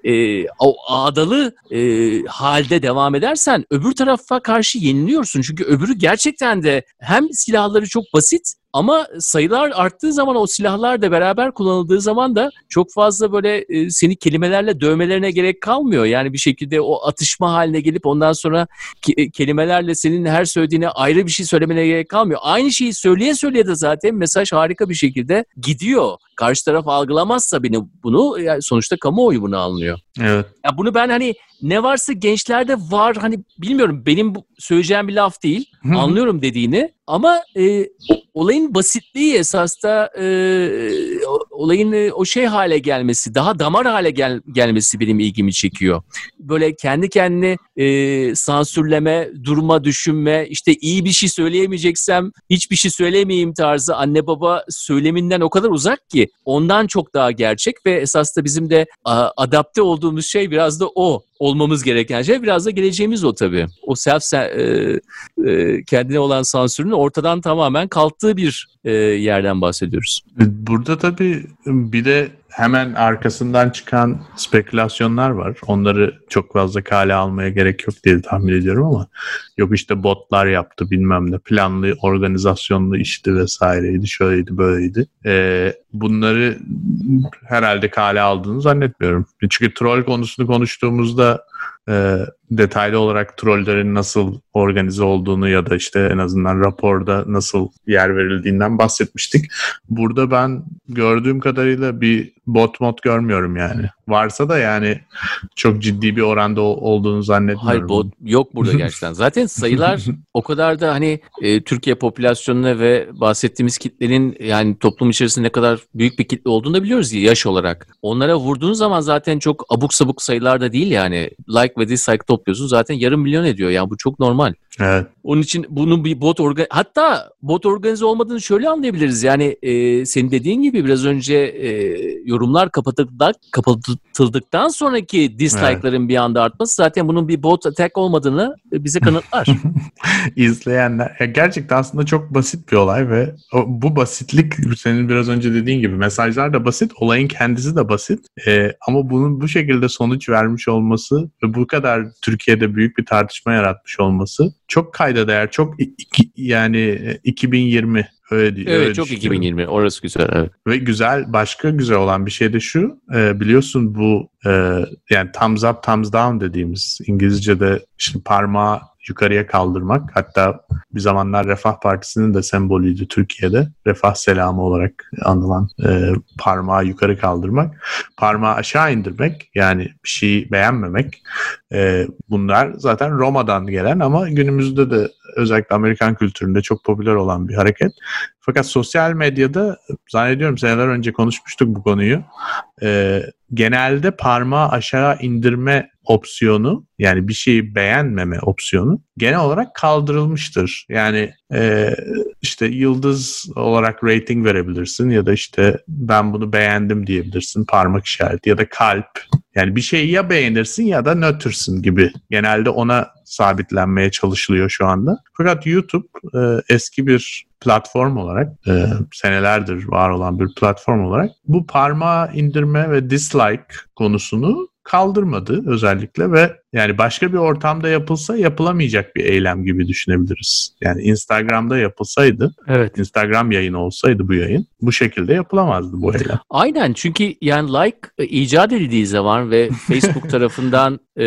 e, o ağdalı e, halde devam edersen öbür tarafa karşı yeniliyorsun. Çünkü öbürü gerçekten de hem silahları çok basit ama sayılar arttığı zaman o silahlar da beraber kullanıldığı zaman da çok fazla böyle e, seni kelimelerle dövmelerine gerek kalmıyor. Yani bir şekilde o atışma haline gelip ondan sonra e, kelimelerle senin her söylediğine ayrı bir şey söylemene gerek kalmıyor. Aynı şeyi söyleye söyleye de zaten mesaj harika bir şekilde gidiyor. Karşı taraf algılamazsa beni bunu yani sonuçta kamuoyu bunu anlıyor. Evet. Ya bunu ben hani ne varsa gençlerde var hani bilmiyorum benim bu söyleyeceğim bir laf değil. Anlıyorum dediğini ama e, olayın basitliği esas da e, olayın e, o şey hale gelmesi, daha damar hale gel, gelmesi benim ilgimi çekiyor. Böyle kendi kendini e, sansürleme, durma, düşünme, işte iyi bir şey söyleyemeyeceksem hiçbir şey söylemeyeyim tarzı anne baba söyleminden o kadar uzak ki ondan çok daha gerçek ve esas da bizim de a, adapte olduğumuz şey biraz da o olmamız gereken şey biraz da geleceğimiz o tabii. O self e, e, kendine olan sansürün ortadan tamamen kalktığı bir e, yerden bahsediyoruz. Burada tabii bir de hemen arkasından çıkan spekülasyonlar var. Onları çok fazla kale almaya gerek yok diye tahmin ediyorum ama yok işte botlar yaptı bilmem ne planlı organizasyonlu işti vesaireydi şöyleydi böyleydi. Ee, bunları herhalde kale aldığını zannetmiyorum. Çünkü troll konusunu konuştuğumuzda e, detaylı olarak trollerin nasıl organize olduğunu ya da işte en azından raporda nasıl yer verildiğinden bahsetmiştik. Burada ben gördüğüm kadarıyla bir bot mod görmüyorum yani. Varsa da yani çok ciddi bir oranda olduğunu zannetmiyorum. Hayır bot yok burada (laughs) gerçekten. Zaten sayılar o kadar da hani e, Türkiye popülasyonuna ve bahsettiğimiz kitlenin yani toplum içerisinde ne kadar büyük bir kitle olduğunu da biliyoruz ya yaş olarak. Onlara vurduğun zaman zaten çok abuk sabuk sayılar da değil yani. Like ve dislike topluyorsun zaten yarım milyon ediyor. Yani bu çok normal. Evet. Onun için bunun bir bot organ hatta bot organize olmadığını şöyle anlayabiliriz. Yani e, senin dediğin gibi biraz önce e, yorumlar kapatıldık, kapatıldıktan sonraki dislike'ların evet. bir anda artması zaten bunun bir bot attack olmadığını bize kanıtlar. (laughs) İzleyenler ya gerçekten aslında çok basit bir olay ve bu basitlik senin biraz önce dediğin gibi mesajlar da basit, olayın kendisi de basit. E, ama bunun bu şekilde sonuç vermiş olması ve bu kadar Türkiye'de büyük bir tartışma yaratmış olması çok kayda değer. Çok yani 2020 Öyle değil. Evet öyle çok 2020 orası güzel evet. Ve güzel başka güzel olan bir şey de şu e, biliyorsun bu e, yani thumbs up thumbs down dediğimiz İngilizce'de şimdi parmağı yukarıya kaldırmak. Hatta bir zamanlar Refah Partisi'nin de sembolüydü Türkiye'de. Refah selamı olarak anılan e, parmağı yukarı kaldırmak. Parmağı aşağı indirmek yani bir şeyi beğenmemek. E, bunlar zaten Roma'dan gelen ama günümüzde de özellikle Amerikan kültüründe çok popüler olan bir hareket. Fakat sosyal medyada zannediyorum seneler önce konuşmuştuk bu konuyu. E, genelde parmağı aşağı indirme opsiyonu yani bir şeyi beğenmeme opsiyonu genel olarak kaldırılmıştır. Yani e, işte yıldız olarak rating verebilirsin ya da işte ben bunu beğendim diyebilirsin parmak işareti ya da kalp. Yani bir şeyi ya beğenirsin ya da nötrsün gibi. Genelde ona sabitlenmeye çalışılıyor şu anda. Fakat YouTube e, eski bir platform olarak e, senelerdir var olan bir platform olarak bu parmağı indirme ve dislike konusunu kaldırmadı özellikle ve yani başka bir ortamda yapılsa yapılamayacak bir eylem gibi düşünebiliriz. Yani Instagram'da yapılsaydı, evet. Instagram yayını olsaydı bu yayın bu şekilde yapılamazdı bu eylem. Aynen çünkü yani like e, icat edildiği zaman ve (laughs) Facebook tarafından e,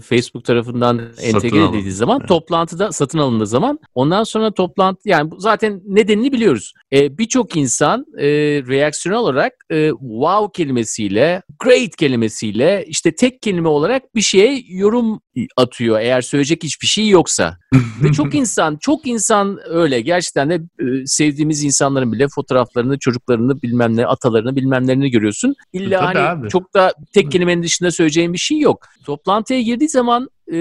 Facebook tarafından entegre edildiği zaman evet. toplantıda satın alındığı zaman ondan sonra toplantı yani zaten nedenini biliyoruz. E, Birçok insan e, reaksiyon olarak e, wow kelimesiyle, great kelimesiyle işte tek kelime olarak bir şeye yorum atıyor eğer söyleyecek hiçbir şey yoksa. Ve çok (laughs) insan, çok insan öyle gerçekten de e, sevdiğimiz insanların bile fotoğraflarını, çocuklarını bilmem ne, atalarını bilmemlerini görüyorsun. İlla Tabii hani abi. çok da tek kelimenin dışında söyleyeceğin bir şey yok. Toplantıya girdiği zaman e,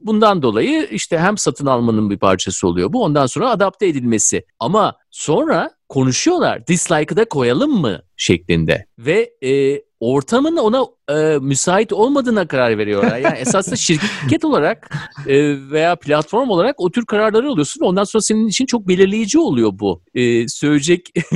bundan dolayı işte hem satın almanın bir parçası oluyor bu. Ondan sonra adapte edilmesi. Ama sonra konuşuyorlar. Dislike'ı da koyalım mı şeklinde. Ve e, ortamın ona e, müsait olmadığına karar veriyorlar. Yani esasında şirket (laughs) olarak e, veya platform olarak o tür kararları alıyorsun. Ondan sonra senin için çok belirleyici oluyor bu. E, söyleyecek (laughs)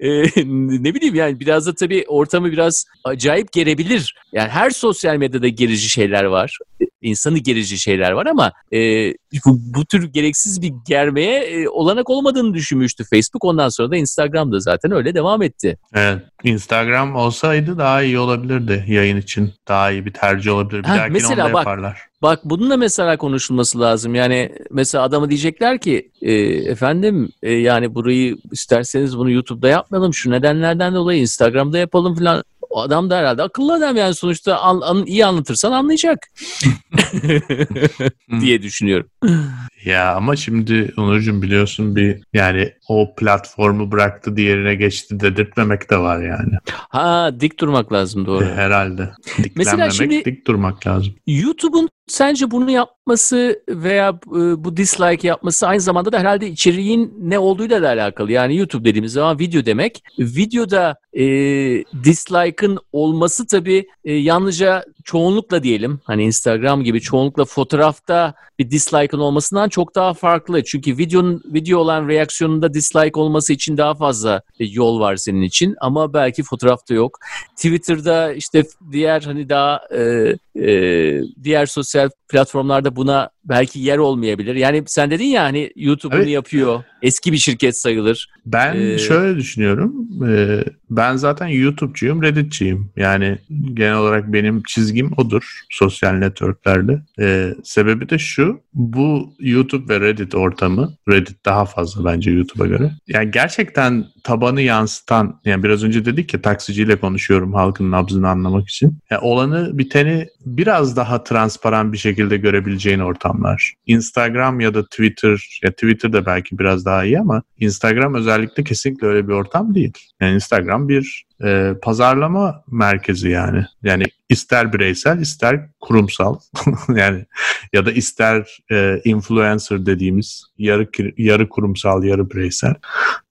e, ne bileyim yani biraz da tabii ortamı biraz acayip gerebilir. Yani her sosyal medyada gerici şeyler var. İnsanı gerici şeyler var ama e, bu, bu tür gereksiz bir germeye e, olanak olmadığını düşünmüştü Facebook. Ondan sonra da Instagram'da zaten öyle devam etti. Evet. Instagram olsaydı daha iyi olabilirdi yayın için. Daha iyi bir tercih olabilir. Bir ha, mesela onu da yaparlar. Bak, Bak bunun da mesela konuşulması lazım. Yani mesela adamı diyecekler ki e, efendim e, yani burayı isterseniz bunu YouTube'da yapmayalım. Şu nedenlerden dolayı Instagram'da yapalım falan. O adam da herhalde akıllı adam yani sonuçta an, an, iyi anlatırsan anlayacak (laughs) (laughs) diye düşünüyorum. (laughs) Ya ama şimdi Onurcuğum biliyorsun bir yani o platformu bıraktı diğerine geçti dedirtmemek de var yani. Ha dik durmak lazım doğru. E, herhalde. Mesela şimdi, dik durmak lazım. YouTube'un sence bunu yapması veya e, bu dislike yapması aynı zamanda da herhalde içeriğin ne olduğuyla da alakalı. Yani YouTube dediğimiz zaman video demek. Videoda e, dislike'ın olması tabii e, yalnızca çoğunlukla diyelim hani Instagram gibi çoğunlukla fotoğrafta bir dislike'ın olmasından çok daha farklı. Çünkü videonun video olan reaksiyonunda dislike olması için daha fazla yol var senin için ama belki fotoğrafta yok. Twitter'da işte diğer hani daha e, e, diğer sosyal platformlarda buna belki yer olmayabilir. Yani sen dedin ya hani YouTube evet. bunu yapıyor. Eski bir şirket sayılır. Ben ee... şöyle düşünüyorum. Ee, ben zaten YouTube'cuyum, Reddit'ciyim. Yani genel olarak benim çizgim odur sosyal networklerde. Ee, sebebi de şu. Bu YouTube ve Reddit ortamı, Reddit daha fazla bence YouTube'a göre. Yani gerçekten tabanı yansıtan, yani biraz önce dedik ya taksiciyle konuşuyorum halkın nabzını anlamak için. Yani olanı biteni biraz daha transparan bir şekilde görebileceğin ortamlar. Instagram ya da Twitter, ya Twitter de belki biraz daha iyi ama Instagram özellikle kesinlikle öyle bir ortam değil. Yani Instagram bir e, pazarlama merkezi yani. Yani ister bireysel ister kurumsal (laughs) yani ya da ister e, influencer dediğimiz yarı yarı kurumsal yarı bireysel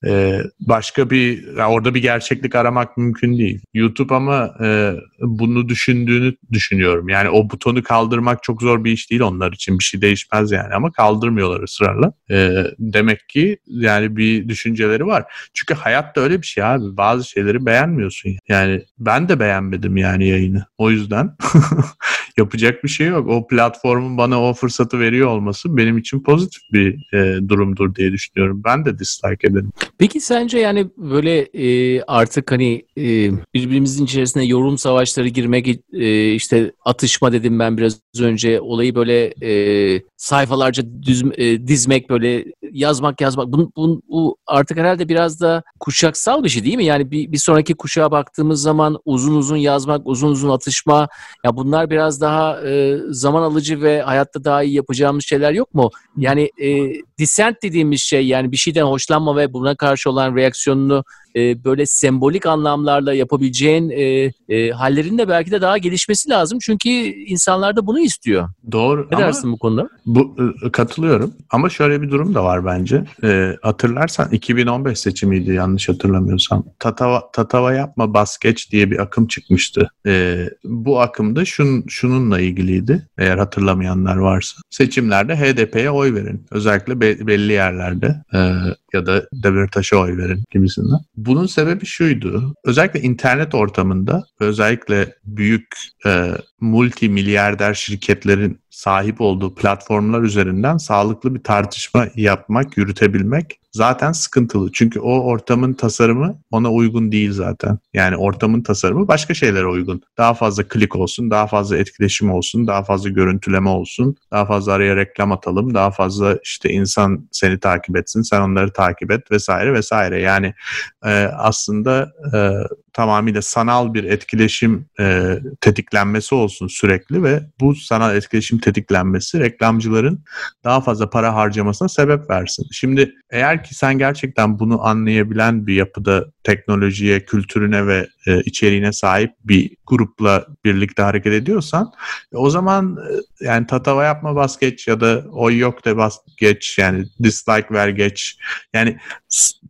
e, başka bir orada bir gerçeklik aramak mümkün değil. YouTube ama e, bunu düşündüğünü düşünüyorum. Yani o butonu kaldırmak çok zor bir iş değil onlar için bir şey değişmez yani ama kaldırmıyorlar ısrarla. E, demek ki yani bir düşünceleri var. Çünkü hayatta öyle bir şey abi bazı şeyleri beğenmiyor yapamıyorsun. Yani ben de beğenmedim yani yayını. O yüzden (laughs) yapacak bir şey yok. O platformun bana o fırsatı veriyor olması benim için pozitif bir e, durumdur diye düşünüyorum. Ben de dislike ederim. Peki sence yani böyle e, artık hani e, birbirimizin içerisine yorum savaşları girmek e, işte atışma dedim ben biraz önce olayı böyle e, sayfalarca düz, e, dizmek böyle yazmak yazmak bu, bu, bu artık herhalde biraz da kuşaksal bir şey değil mi? Yani bir, bir sonraki kuşağa baktığımız zaman uzun uzun yazmak, uzun uzun atışma ya bunlar biraz daha e, zaman alıcı ve hayatta daha iyi yapacağımız şeyler yok mu? Yani e, dissent dediğimiz şey yani bir şeyden hoşlanma ve buna karşı olan reaksiyonunu e, böyle sembolik anlamlarla yapabileceğin e, e, hallerin de belki de daha gelişmesi lazım. Çünkü insanlar da bunu istiyor. Doğru. Ne dersin bu konuda? Bu e, katılıyorum. Ama şöyle bir durum da var bence. E, hatırlarsan 2015 seçimiydi yanlış hatırlamıyorsam. Tatava, tatava yapma bas geç diye bir akım çıkmıştı. E, bu akımda şun, şununla ilgiliydi. Eğer hatırlamayanlar varsa. Seçimlerde HDP'ye oy verin. Özellikle be, belli yerlerde. E, ya da Demirtaş'a oy verin gibisinden. Bunun sebebi şuydu. Özellikle internet ortamında özellikle büyük e, multi milyarder şirketlerin sahip olduğu platformlar üzerinden sağlıklı bir tartışma yapmak, yürütebilmek zaten sıkıntılı. Çünkü o ortamın tasarımı ona uygun değil zaten. Yani ortamın tasarımı başka şeylere uygun. Daha fazla klik olsun, daha fazla etkileşim olsun, daha fazla görüntüleme olsun, daha fazla araya reklam atalım, daha fazla işte insan seni takip etsin, sen onları takip et vesaire vesaire. Yani e, aslında e, tamamıyla sanal bir etkileşim e, tetiklenmesi olsun sürekli ve bu sanal etkileşim tetiklenmesi reklamcıların daha fazla para harcamasına sebep versin. Şimdi eğer ki sen gerçekten bunu anlayabilen bir yapıda teknolojiye, kültürüne ve e, içeriğine sahip bir grupla birlikte hareket ediyorsan e, o zaman e, yani tatava yapma bas geç ya da oy yok de bas geç yani dislike ver geç. Yani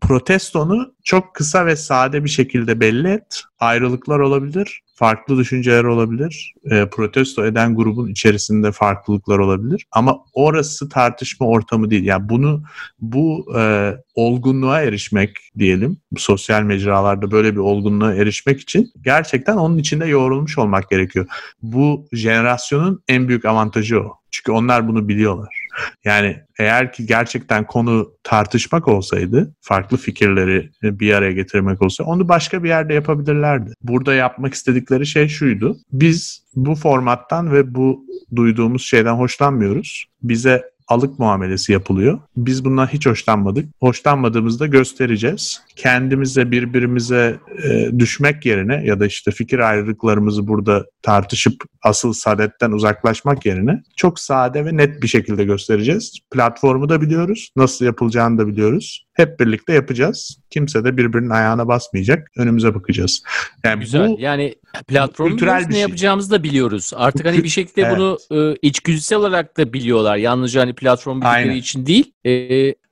protestonu çok kısa ve sade bir şekilde belli et. Ayrılıklar olabilir farklı düşünceler olabilir. E, protesto eden grubun içerisinde farklılıklar olabilir. Ama orası tartışma ortamı değil. Yani bunu bu e, olgunluğa erişmek diyelim. Sosyal mecralarda böyle bir olgunluğa erişmek için gerçekten onun içinde yoğrulmuş olmak gerekiyor. Bu jenerasyonun en büyük avantajı o. Çünkü onlar bunu biliyorlar. Yani eğer ki gerçekten konu tartışmak olsaydı, farklı fikirleri bir araya getirmek olsa onu başka bir yerde yapabilirlerdi. Burada yapmak istedikleri şey şuydu. Biz bu formattan ve bu duyduğumuz şeyden hoşlanmıyoruz. Bize alık muamelesi yapılıyor. Biz bundan hiç hoşlanmadık. Hoşlanmadığımızda göstereceğiz. Kendimize birbirimize e, düşmek yerine ya da işte fikir ayrılıklarımızı burada tartışıp asıl saadetten uzaklaşmak yerine çok sade ve net bir şekilde göstereceğiz. Platformu da biliyoruz. Nasıl yapılacağını da biliyoruz. Hep birlikte yapacağız. Kimse de birbirinin ayağına basmayacak. Önümüze bakacağız. Yani Güzel. Bu, yani platformu ne şey. yapacağımızı da biliyoruz. Artık hani bir şekilde evet. bunu e, içgüdüsel olarak da biliyorlar. Yalnızca hani platform bildikleri için değil. E,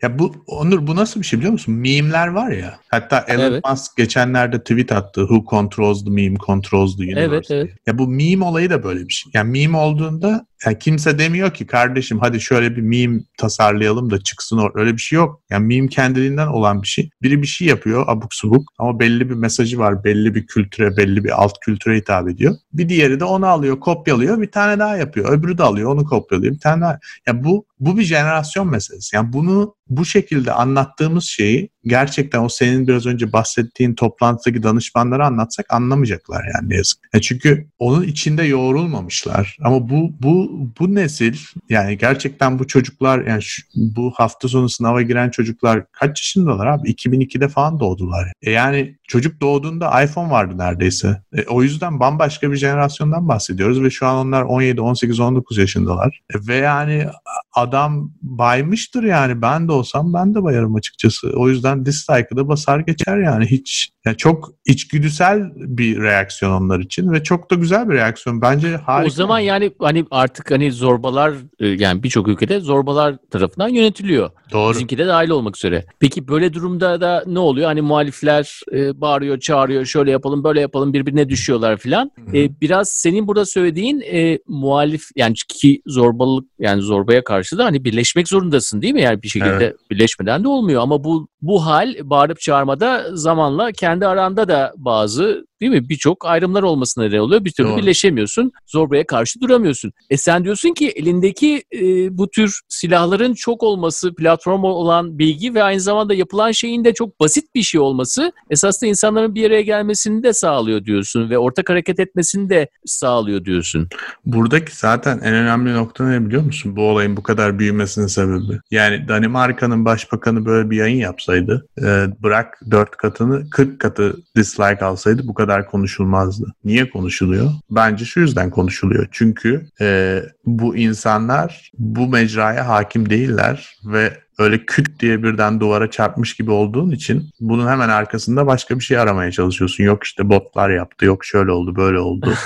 ya bu Onur bu nasıl bir şey biliyor musun? Meme'ler var ya. Hatta Elon evet. Musk geçenlerde tweet attı. Who controls the meme controls the universe. Evet, evet. Ya bu meme olayı da böyle bir şey. Yani meme olduğunda yani kimse demiyor ki kardeşim hadi şöyle bir meme tasarlayalım da çıksın or. Öyle bir şey yok. Yani meme kendiliğinden olan bir şey. Biri bir şey yapıyor abuk subuk ama belli bir mesajı var. Belli bir kültüre, belli bir alt kültüre hitap ediyor. Bir diğeri de onu alıyor, kopyalıyor, bir tane daha yapıyor. Öbürü de alıyor, onu kopyalıyor, bir tane daha. Yani bu bu bir jenerasyon meselesi. Yani bunu bu şekilde anlattığımız şeyi gerçekten o senin biraz önce bahsettiğin toplantıdaki danışmanlara anlatsak anlamayacaklar yani ne yazık. Yani çünkü onun içinde yoğrulmamışlar. Ama bu bu bu nesil yani gerçekten bu çocuklar yani şu, bu hafta sonu sınava giren çocuklar kaç yaşındalar abi? 2002'de falan doğdular. E yani çocuk doğduğunda iPhone vardı neredeyse. E, o yüzden bambaşka bir jenerasyondan bahsediyoruz ve şu an onlar 17, 18, 19 yaşındalar. E, ve yani adam baymıştır yani ben de olsam ben de bayarım açıkçası. O yüzden dislike'ı da basar geçer yani hiç. Yani çok içgüdüsel bir reaksiyon onlar için ve çok da güzel bir reaksiyon. Bence harika. O zaman yani hani artık hani zorbalar e, yani birçok ülkede zorbalar tarafından yönetiliyor. Doğru. Bizimki de dahil olmak üzere. Peki böyle durumda da ne oluyor? Hani muhalifler e, bağırıyor, çağırıyor, şöyle yapalım, böyle yapalım, birbirine düşüyorlar filan. E, biraz senin burada söylediğin e, muhalif yani ki zorbalık yani zorbaya karşı da hani birleşmek zorundasın değil mi? Yani bir şekilde insanlarla birleşmeden de olmuyor. Ama bu bu hal bağırıp çağırmada zamanla kendi aranda da bazı değil mi birçok ayrımlar olmasına neden oluyor. Bir türlü Doğru. birleşemiyorsun. Zorbaya karşı duramıyorsun. E sen diyorsun ki elindeki e, bu tür silahların çok olması, platform olan bilgi ve aynı zamanda yapılan şeyin de çok basit bir şey olması esasında insanların bir araya gelmesini de sağlıyor diyorsun ve ortak hareket etmesini de sağlıyor diyorsun. Buradaki zaten en önemli nokta ne biliyor musun? Bu olayın bu kadar büyümesinin sebebi. Yani Danimarka'nın başbakanı böyle bir yayın yapsaydı e, bırak 4 katını 40 katı dislike alsaydı bu kadar konuşulmazdı. Niye konuşuluyor? Bence şu yüzden konuşuluyor. Çünkü e, bu insanlar bu mecraya hakim değiller ve öyle küt diye birden duvara çarpmış gibi olduğun için bunun hemen arkasında başka bir şey aramaya çalışıyorsun. Yok işte botlar yaptı, yok şöyle oldu, böyle oldu. (laughs)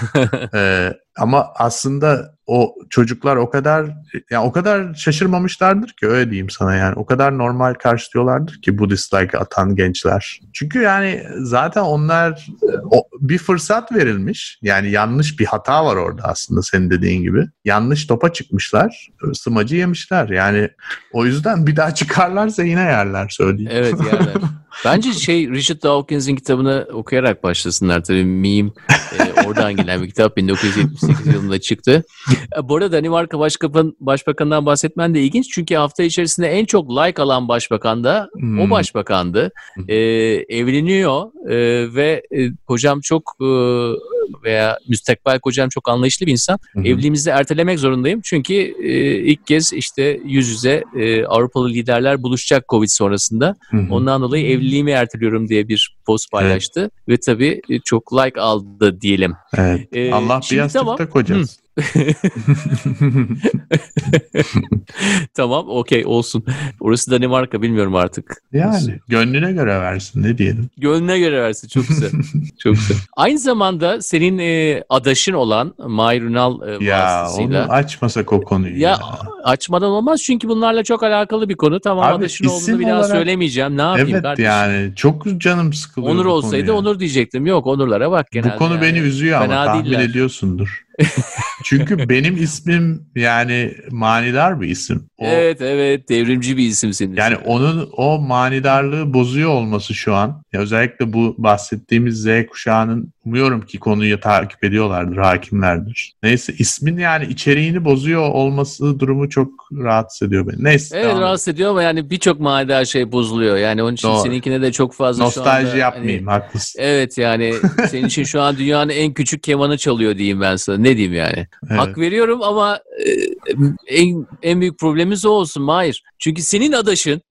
Ee, ama aslında o çocuklar o kadar yani o kadar şaşırmamışlardır ki öyle diyeyim sana yani o kadar normal karşılıyorlardır ki bu dislike atan gençler. Çünkü yani zaten onlar o, bir fırsat verilmiş yani yanlış bir hata var orada aslında senin dediğin gibi. Yanlış topa çıkmışlar smacı yemişler yani o yüzden bir daha çıkarlarsa yine yerler söyleyeyim. Evet yerler. (laughs) Bence şey Richard Dawkins'in kitabını okuyarak başlasınlar tabii meme e, oradan gelen bir kitap 1978 yılında çıktı. E, bu arada Danimarka Başbakan, Başbakan'dan bahsetmen de ilginç çünkü hafta içerisinde en çok like alan başbakan da Hmm. o başbakandı. E, evleniyor e, ve e, kocam çok e, veya müstakbel kocam çok anlayışlı bir insan. Hı hı. Evliliğimizi ertelemek zorundayım çünkü e, ilk kez işte yüz yüze e, Avrupalı liderler buluşacak Covid sonrasında. Hı hı. Ondan dolayı evliliğimi erteliyorum diye bir post paylaştı. Ve tabii e, çok like aldı diyelim. Evet. Ee, Allah bir yastıkta tamam. kocasın. (laughs) tamam okey olsun. Orası Danimarka bilmiyorum artık. yani gönlüne göre versin ne diyelim. Gönlüne göre versin çok güzel. (laughs) çok güzel. Aynı zamanda senin e, adaşın olan Mahir Ünal e, Ya vasıtasıyla. onu açmasak o konuyu Ya ya. açmadan olmaz çünkü bunlarla çok alakalı bir konu. Tamam Abi, adaşın olduğunu bir daha olarak- söylemeyeceğim. Ne yapayım Evet kardeşim? yani çok canım sıkılıyor Onur olsaydı konuya. Onur diyecektim. Yok Onurlara bak genelde. Bu konu yani. beni üzüyor ama Fena tahmin değiller. ediyorsundur. Çünkü benim ismim yani manidar bir isim. O, Evet evet devrimci bir isim senin. Yani onun o manidarlığı bozuyor olması şu an. Ya özellikle bu bahsettiğimiz Z kuşağının umuyorum ki konuyu takip ediyorlardır, hakimlerdir. Neyse ismin yani içeriğini bozuyor olması durumu çok rahatsız ediyor beni. Neyse. Evet devam rahatsız ediyor ama yani birçok manidar şey bozuluyor. Yani onun için Doğru. seninkine de çok fazla şu anda... Nostalji hani- yapmayayım, haklısın. Evet yani senin için şu an dünyanın en küçük kemanı çalıyor diyeyim ben sana. Ne diyeyim yani? (laughs) Evet. Hak veriyorum ama en, en büyük problemimiz o olsun Mahir. Çünkü senin adaşın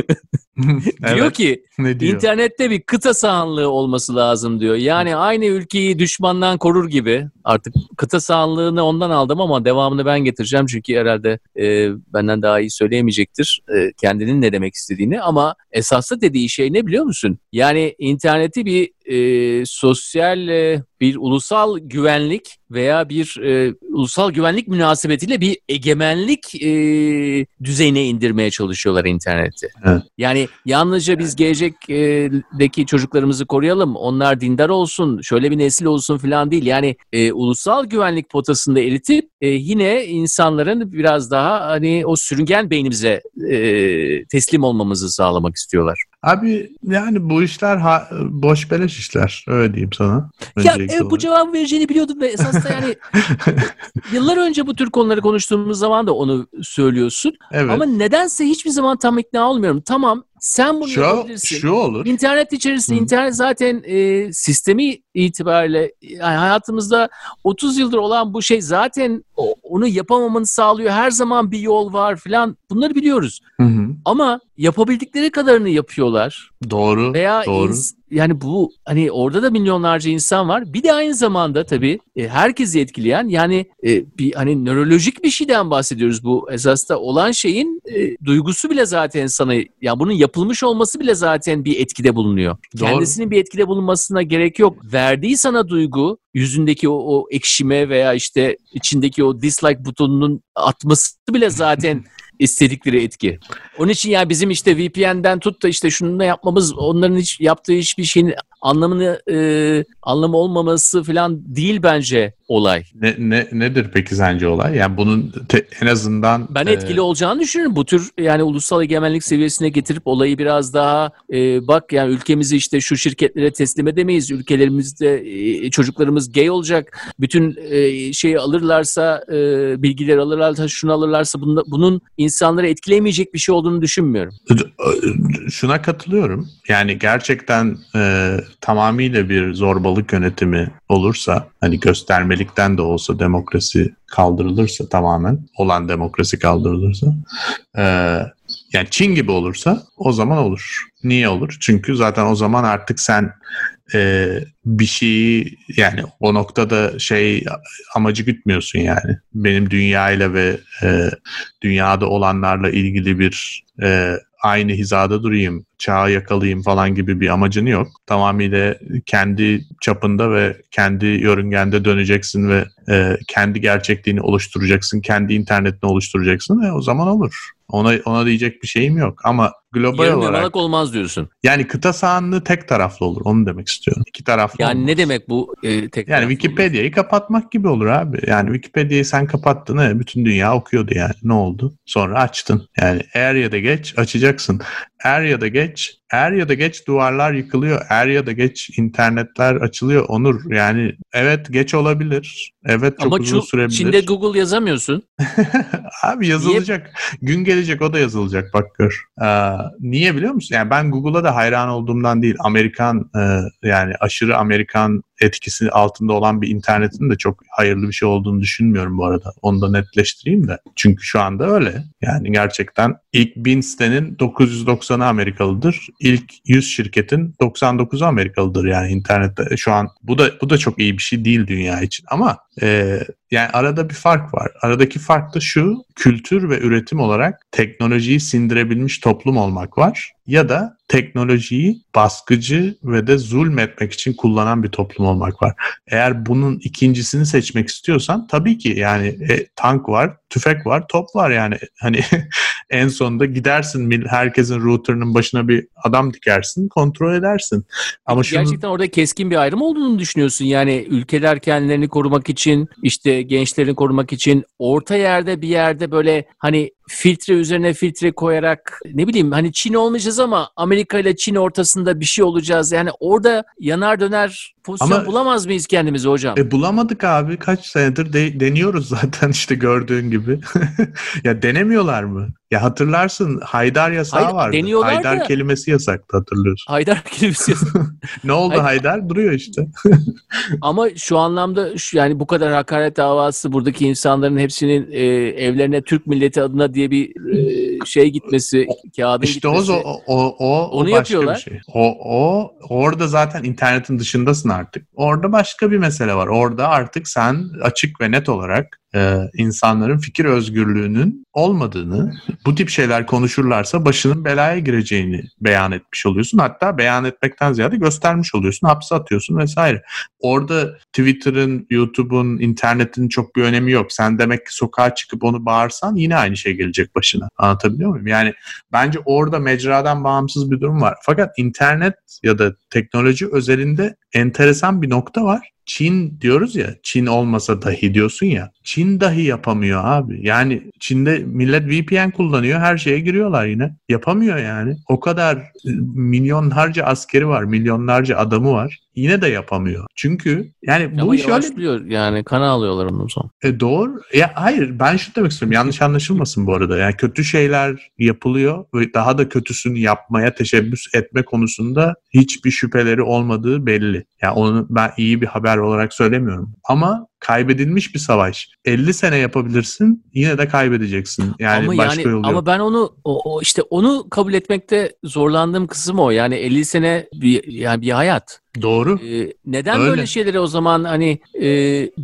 (laughs) (laughs) diyor Evet, ki ne diyor? internette bir kıta sahanlığı olması lazım diyor. Yani aynı ülkeyi düşmandan korur gibi. Artık kıta sahanlığını ondan aldım ama devamını ben getireceğim. Çünkü herhalde e, benden daha iyi söyleyemeyecektir e, kendinin ne demek istediğini. Ama esaslı dediği şey ne biliyor musun? Yani interneti bir e, sosyal e, bir ulusal güvenlik veya bir e, ulusal güvenlik münasebetiyle bir egemenlik e, düzeyine indirmeye çalışıyorlar interneti. Evet. Yani yalnızca biz gelecekteki çocuklarımızı koruyalım, onlar dindar olsun, şöyle bir nesil olsun falan değil. Yani e, ulusal güvenlik potasında eritip e, yine insanların biraz daha hani o sürüngen beynimize e, teslim olmamızı sağlamak istiyorlar. Abi yani bu işler ha- boş beleş işler. Öyle diyeyim sana. Ya evet, bu cevabı vereceğini biliyordum ve esasında yani (laughs) yıllar önce bu tür konuları konuştuğumuz zaman da onu söylüyorsun. evet. Ama nedense hiçbir zaman tam ikna olmuyorum. Tamam sen bunu şu, yapabilirsin. şu olur. İnternet içerisinde, Hı. internet zaten e, sistemi itibariyle yani hayatımızda 30 yıldır olan bu şey zaten onu yapamamanı sağlıyor. Her zaman bir yol var filan. Bunları biliyoruz. Hı hı. Ama yapabildikleri kadarını yapıyorlar. Doğru. Veya doğru. ins- yani bu hani orada da milyonlarca insan var. Bir de aynı zamanda tabii e, herkesi etkileyen yani e, bir hani nörolojik bir şeyden bahsediyoruz. Bu esasda olan şeyin e, duygusu bile zaten sana ya bunun yapılmış olması bile zaten bir etkide bulunuyor. Doğru. Kendisinin bir etkide bulunmasına gerek yok. Verdiği sana duygu yüzündeki o, o ekşime veya işte içindeki o dislike butonunun atması bile zaten (laughs) istedikleri etki. Onun için yani bizim işte VPN'den tut da işte şunu da yapmamız onların hiç yaptığı hiçbir şeyin anlamını e, anlamı olmaması falan değil bence olay. Ne, ne nedir peki sence olay? Yani bunun te, en azından ben etkili e... olacağını düşünüyorum. Bu tür yani ulusal egemenlik seviyesine getirip olayı biraz daha e, bak yani ülkemizi işte şu şirketlere teslim edemeyiz. Ülkelerimizde e, çocuklarımız gay olacak. Bütün e, şeyi alırlarsa e, bilgileri alırlarsa şunu alırlarsa bunda, bunun insanları etkilemeyecek bir şey olduğunu düşünmüyorum. Şuna katılıyorum. Yani gerçekten e, tamamıyla bir zorbalık yönetimi olursa hani göstermelikten de olsa demokrasi kaldırılırsa tamamen olan demokrasi kaldırılırsa e, yani Çin gibi olursa o zaman olur. Niye olur? Çünkü zaten o zaman artık sen e, bir şeyi yani o noktada şey amacı gütmüyorsun yani. Benim dünyayla ve e, dünyada olanlarla ilgili bir e, aynı hizada durayım, çağı yakalayayım falan gibi bir amacın yok. Tamamıyla kendi çapında ve kendi yörüngende döneceksin ve e, kendi gerçekliğini oluşturacaksın, kendi internetini oluşturacaksın ve o zaman olur. Ona ona diyecek bir şeyim yok ama global Yarım olarak olmaz diyorsun. Yani kıta sahanlığı tek taraflı olur. Onu demek istiyorum. İki taraflı Yani olmaz. ne demek bu e, tek Yani Wikipedia'yı kapatmak gibi olur abi. Yani Wikipedia'yı sen kapattın he, bütün dünya okuyordu yani. Ne oldu? Sonra açtın. Yani er ya da geç açacaksın. Er ya da geç er ya da geç duvarlar yıkılıyor. Er ya da geç internetler açılıyor. Onur yani evet geç olabilir. Evet çok Ama uzun şu, sürebilir. Çin'de Google yazamıyorsun. (laughs) Abi yazılacak. Niye? Gün gelecek o da yazılacak bak gör. Ee, niye biliyor musun? Yani ben Google'a da hayran olduğumdan değil. Amerikan e, yani aşırı Amerikan etkisi altında olan bir internetin de çok hayırlı bir şey olduğunu düşünmüyorum bu arada. Onu da netleştireyim de. Çünkü şu anda öyle. Yani gerçekten ilk 1000 sitenin 990'ı Amerikalıdır. İlk 100 şirketin 99'u Amerikalıdır yani internette. Şu an bu da bu da çok iyi bir şey değil dünya için ama e, yani arada bir fark var. Aradaki fark da şu kültür ve üretim olarak teknolojiyi sindirebilmiş toplum olmak var ya da teknolojiyi baskıcı ve de zulmetmek için kullanan bir toplum olmak var. Eğer bunun ikincisini seçmek istiyorsan tabii ki yani e, tank var, tüfek var, top var yani (laughs) hani (laughs) en sonunda gidersin herkesin router'ının başına bir adam dikersin, kontrol edersin. Ama şunu... gerçekten orada keskin bir ayrım olduğunu düşünüyorsun. Yani ülkeler kendilerini korumak için, işte gençlerini korumak için orta yerde bir yerde böyle hani filtre üzerine filtre koyarak ne bileyim hani Çin olmayacağız ama Amerika ile Çin ortasında bir şey olacağız. Yani orada yanar döner pozisyon ama, bulamaz mıyız kendimizi hocam? E, bulamadık abi. Kaç senedir de, deniyoruz (laughs) zaten işte gördüğün gibi. (laughs) ya denemiyorlar mı? Ya hatırlarsın Haydar yasağı Hayır, vardı. Deniyorlar Haydar da... kelimesi yasaktı hatırlıyorsun. Haydar (laughs) kelimesi yasak. ne oldu Hayır. Haydar? Duruyor işte. Ama şu anlamda şu, yani bu kadar hakaret davası buradaki insanların hepsinin e, evlerine Türk milleti adına diye bir e, şey gitmesi, kağıdın işte gitmesi. İşte o, o, o, Onu başka yapıyorlar. bir şey. O, o orada zaten internetin dışındasın artık. Orada başka bir mesele var. Orada artık sen açık ve net olarak e, insanların fikir özgürlüğünün olmadığını, bu tip şeyler konuşurlarsa başının belaya gireceğini beyan etmiş oluyorsun. Hatta beyan etmekten ziyade göstermiş oluyorsun, hapse atıyorsun vesaire. Orada Twitter'ın, YouTube'un, internetin çok bir önemi yok. Sen demek ki sokağa çıkıp onu bağırsan yine aynı şey gelecek başına. Anlatabiliyor muyum? Yani bence orada mecradan bağımsız bir durum var. Fakat internet ya da teknoloji özelinde enteresan bir nokta var. Çin diyoruz ya Çin olmasa dahi diyorsun ya Çin dahi yapamıyor abi. Yani Çin'de millet VPN kullanıyor her şeye giriyorlar yine. Yapamıyor yani. O kadar e, milyonlarca askeri var milyonlarca adamı var. Yine de yapamıyor. Çünkü yani bu Ama iş öyle... yani kana alıyorlar ondan sonra. E doğru. Ya hayır ben şu demek istiyorum. Yanlış anlaşılmasın bu arada. Yani kötü şeyler yapılıyor ve daha da kötüsünü yapmaya teşebbüs etme konusunda hiçbir şüpheleri olmadığı belli. Yani onu ben iyi bir haber olarak söylemiyorum. Ama kaybedilmiş bir savaş. 50 sene yapabilirsin yine de kaybedeceksin. Yani ama başka yani, yolu Ama ben onu o, o işte onu kabul etmekte zorlandığım kısım o. Yani 50 sene bir yani bir hayat. Doğru. Ee, neden Öyle. böyle şeyleri o zaman hani e,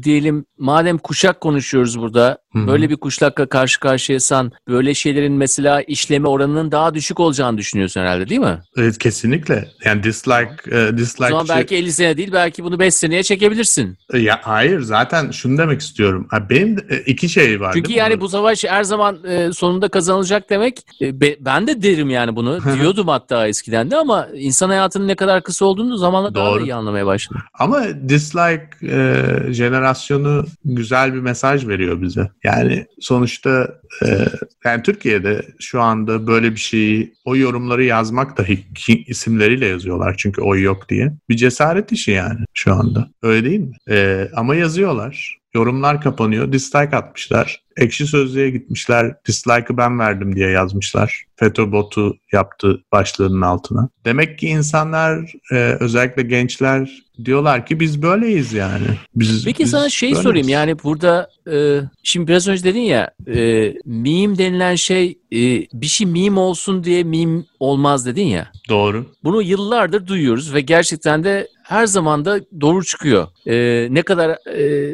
diyelim madem kuşak konuşuyoruz burada Hı hı. böyle bir kuşlakla karşı karşıyasan böyle şeylerin mesela işleme oranının daha düşük olacağını düşünüyorsun herhalde değil mi? Evet, kesinlikle. Yani dislike, e, O dislike zaman şey- belki 50 sene değil belki bunu 5 seneye çekebilirsin. ya hayır zaten şunu demek istiyorum. Ha, benim de, e, iki şey var. Çünkü yani bu savaş her zaman e, sonunda kazanılacak demek. E, be- ben de derim yani bunu. Diyordum hatta eskiden de ama insan hayatının ne kadar kısa olduğunu zamanla daha Doğru. iyi anlamaya başladım. Ama dislike e, jenerasyonu güzel bir mesaj veriyor bize. Yani sonuçta e, yani Türkiye'de şu anda böyle bir şeyi o yorumları yazmak dahi isimleriyle yazıyorlar çünkü oy yok diye. Bir cesaret işi yani şu anda. Öyle değil mi? E, ama yazıyorlar. Yorumlar kapanıyor. Dislike atmışlar. Ekşi Sözlüğe gitmişler. Dislike'ı ben verdim diye yazmışlar. FETÖ botu yaptı başlığının altına. Demek ki insanlar e, özellikle gençler diyorlar ki biz böyleyiz yani. Biz, Peki biz sana şey böyleyiz. sorayım yani burada e, şimdi biraz önce dedin ya e, meme denilen şey e, bir şey meme olsun diye meme olmaz dedin ya. Doğru. Bunu yıllardır duyuyoruz ve gerçekten de her zaman da doğru çıkıyor. E, ne kadar e,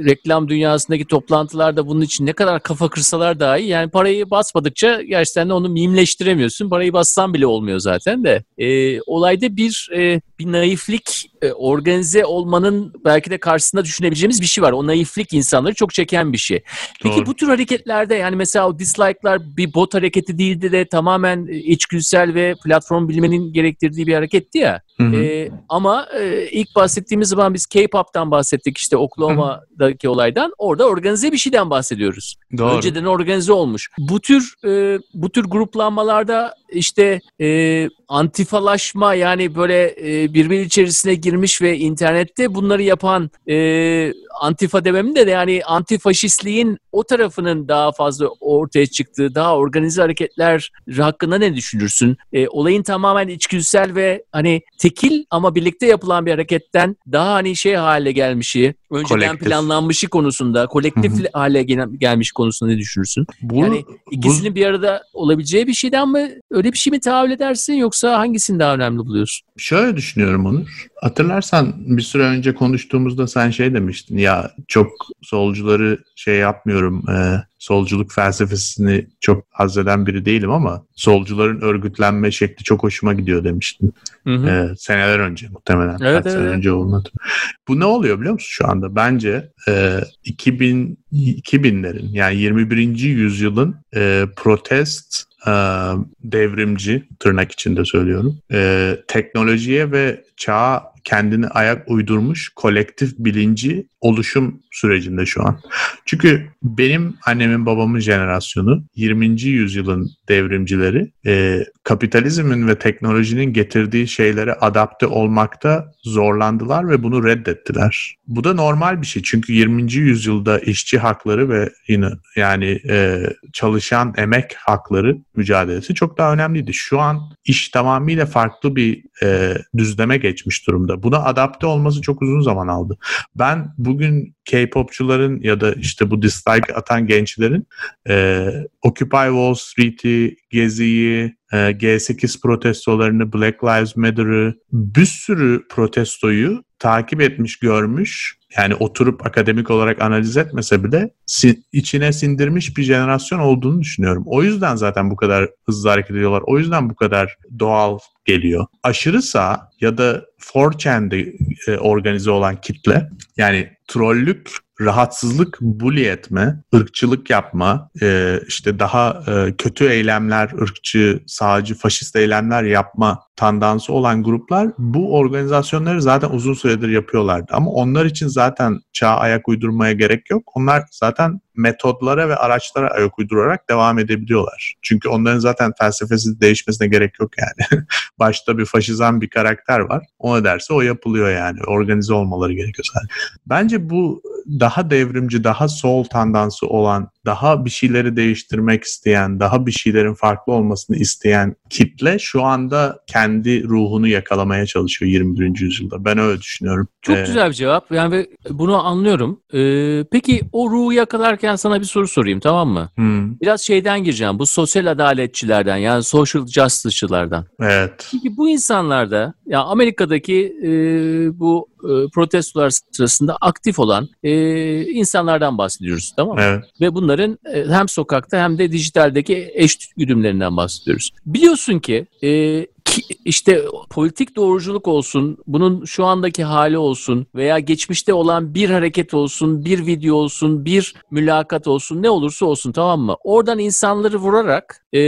reklam dünyasındaki toplantılarda bunun için ne kadar kafa kırsalar dahi yani parayı basmadıkça gerçekten de onu mimleştiremiyorsun. Parayı bassan bile olmuyor zaten de. E, olayda bir e, bir naiflik e, organize olmanın belki de karşısında düşünebileceğimiz bir şey var. O naiflik insanları çok çeken bir şey. Peki Doğru. bu tür hareketlerde yani mesela o dislike'lar bir bot hareketi değildi de tamamen e, içgüdüsel ve platform bilmenin gerektirdiği bir hareketti ya. Hı hı. Ee, ama e, ilk bahsettiğimiz zaman biz K-pop'tan bahsettik işte Oklahoma'daki olaydan. Orada organize bir şeyden bahsediyoruz. Doğru. Önceden organize olmuş. Bu tür e, bu tür gruplanmalarda işte e, antifalaşma yani böyle e, birbiri içerisine girmiş ve internette bunları yapan e, antifa demem de yani antifaşistliğin o tarafının daha fazla ortaya çıktığı daha organize hareketler hakkında ne düşünürsün? E, olayın tamamen içgüdüsel ve hani tekil ama birlikte yapılan bir hareketten daha hani şey hale gelmişi, önceden Kolektif. planlanmışı konusunda, kolektif Hı hı. hale gel- gelmiş konusunda ne düşünürsün? Bu, Yani İkisinin bir arada olabileceği bir şeyden mi öyle bir şey mi tahammül edersin yoksa hangisini daha önemli buluyorsun? Şöyle düşünüyorum Onur. Hatırlarsan bir süre önce konuştuğumuzda sen şey demiştin ya çok solcuları şey yapmıyorum e, solculuk felsefesini çok haz eden biri değilim ama solcuların örgütlenme şekli çok hoşuma gidiyor demiştin. Hı hı. E, seneler önce muhtemelen. Evet, Kaç sene evet. önce olmadı. Bu ne oluyor biliyor musun şu anda? Bence e, 2000 2000'lerin yani 21. yüzyılın e, protest devrimci tırnak içinde söylüyorum. E, teknolojiye ve çağa kendini ayak uydurmuş kolektif bilinci oluşum sürecinde şu an. Çünkü benim annemin babamın jenerasyonu 20. yüzyılın devrimcileri e, kapitalizmin ve teknolojinin getirdiği şeylere adapte olmakta zorlandılar ve bunu reddettiler. Bu da normal bir şey çünkü 20. yüzyılda işçi hakları ve yine yani e, çalışan emek hakları mücadelesi çok daha önemliydi. Şu an iş tamamıyla farklı bir e, düzleme geçmiş durumda. Buna adapte olması çok uzun zaman aldı. Ben bugün K-popçuların ya da işte bu dislike atan gençlerin e, Occupy Wall Street'i, Gezi'yi, G8 protestolarını, Black Lives Matter'ı bir sürü protestoyu takip etmiş, görmüş. Yani oturup akademik olarak analiz etmese bile içine sindirmiş bir jenerasyon olduğunu düşünüyorum. O yüzden zaten bu kadar hızlı hareket ediyorlar. O yüzden bu kadar doğal geliyor. Aşırı sağ ya da 4chan'de e, organize olan kitle yani trollük, rahatsızlık, bully etme, ırkçılık yapma, e, işte daha e, kötü eylemler, ırkçı, sağcı, faşist eylemler yapma tandansı olan gruplar bu organizasyonları zaten uzun süredir yapıyorlardı. Ama onlar için zaten çağa ayak uydurmaya gerek yok. Onlar zaten metodlara ve araçlara ayak uydurarak devam edebiliyorlar. Çünkü onların zaten felsefesi değişmesine gerek yok yani. (laughs) Başta bir faşizan bir karakter var. O ne derse o yapılıyor yani. Organize olmaları gerekiyor sadece. Bence bu daha devrimci, daha sol tandansı olan, daha bir şeyleri değiştirmek isteyen, daha bir şeylerin farklı olmasını isteyen kitle şu anda kendi ruhunu yakalamaya çalışıyor 21. yüzyılda. Ben öyle düşünüyorum. Çok Ee, güzel bir cevap. Yani bunu anlıyorum. Ee, peki o ruhu yakalarken sana bir soru sorayım tamam mı? hmm, Biraz şeyden gireceğim. Bu sosyal adaletçilerden yani social justice'çılardan. evet. Peki bu insanlarda ya Amerika'daki e, bu e, protestolar sırasında aktif olan e, insanlardan bahsediyoruz tamam mı? Evet. Ve bunların e, hem sokakta hem de dijitaldeki eş güdümlerinden bahsediyoruz. Biliyorsun ki e, işte politik doğruculuk olsun, bunun şu andaki hali olsun veya geçmişte olan bir hareket olsun, bir video olsun, bir mülakat olsun ne olursa olsun tamam mı? Oradan insanları vurarak e,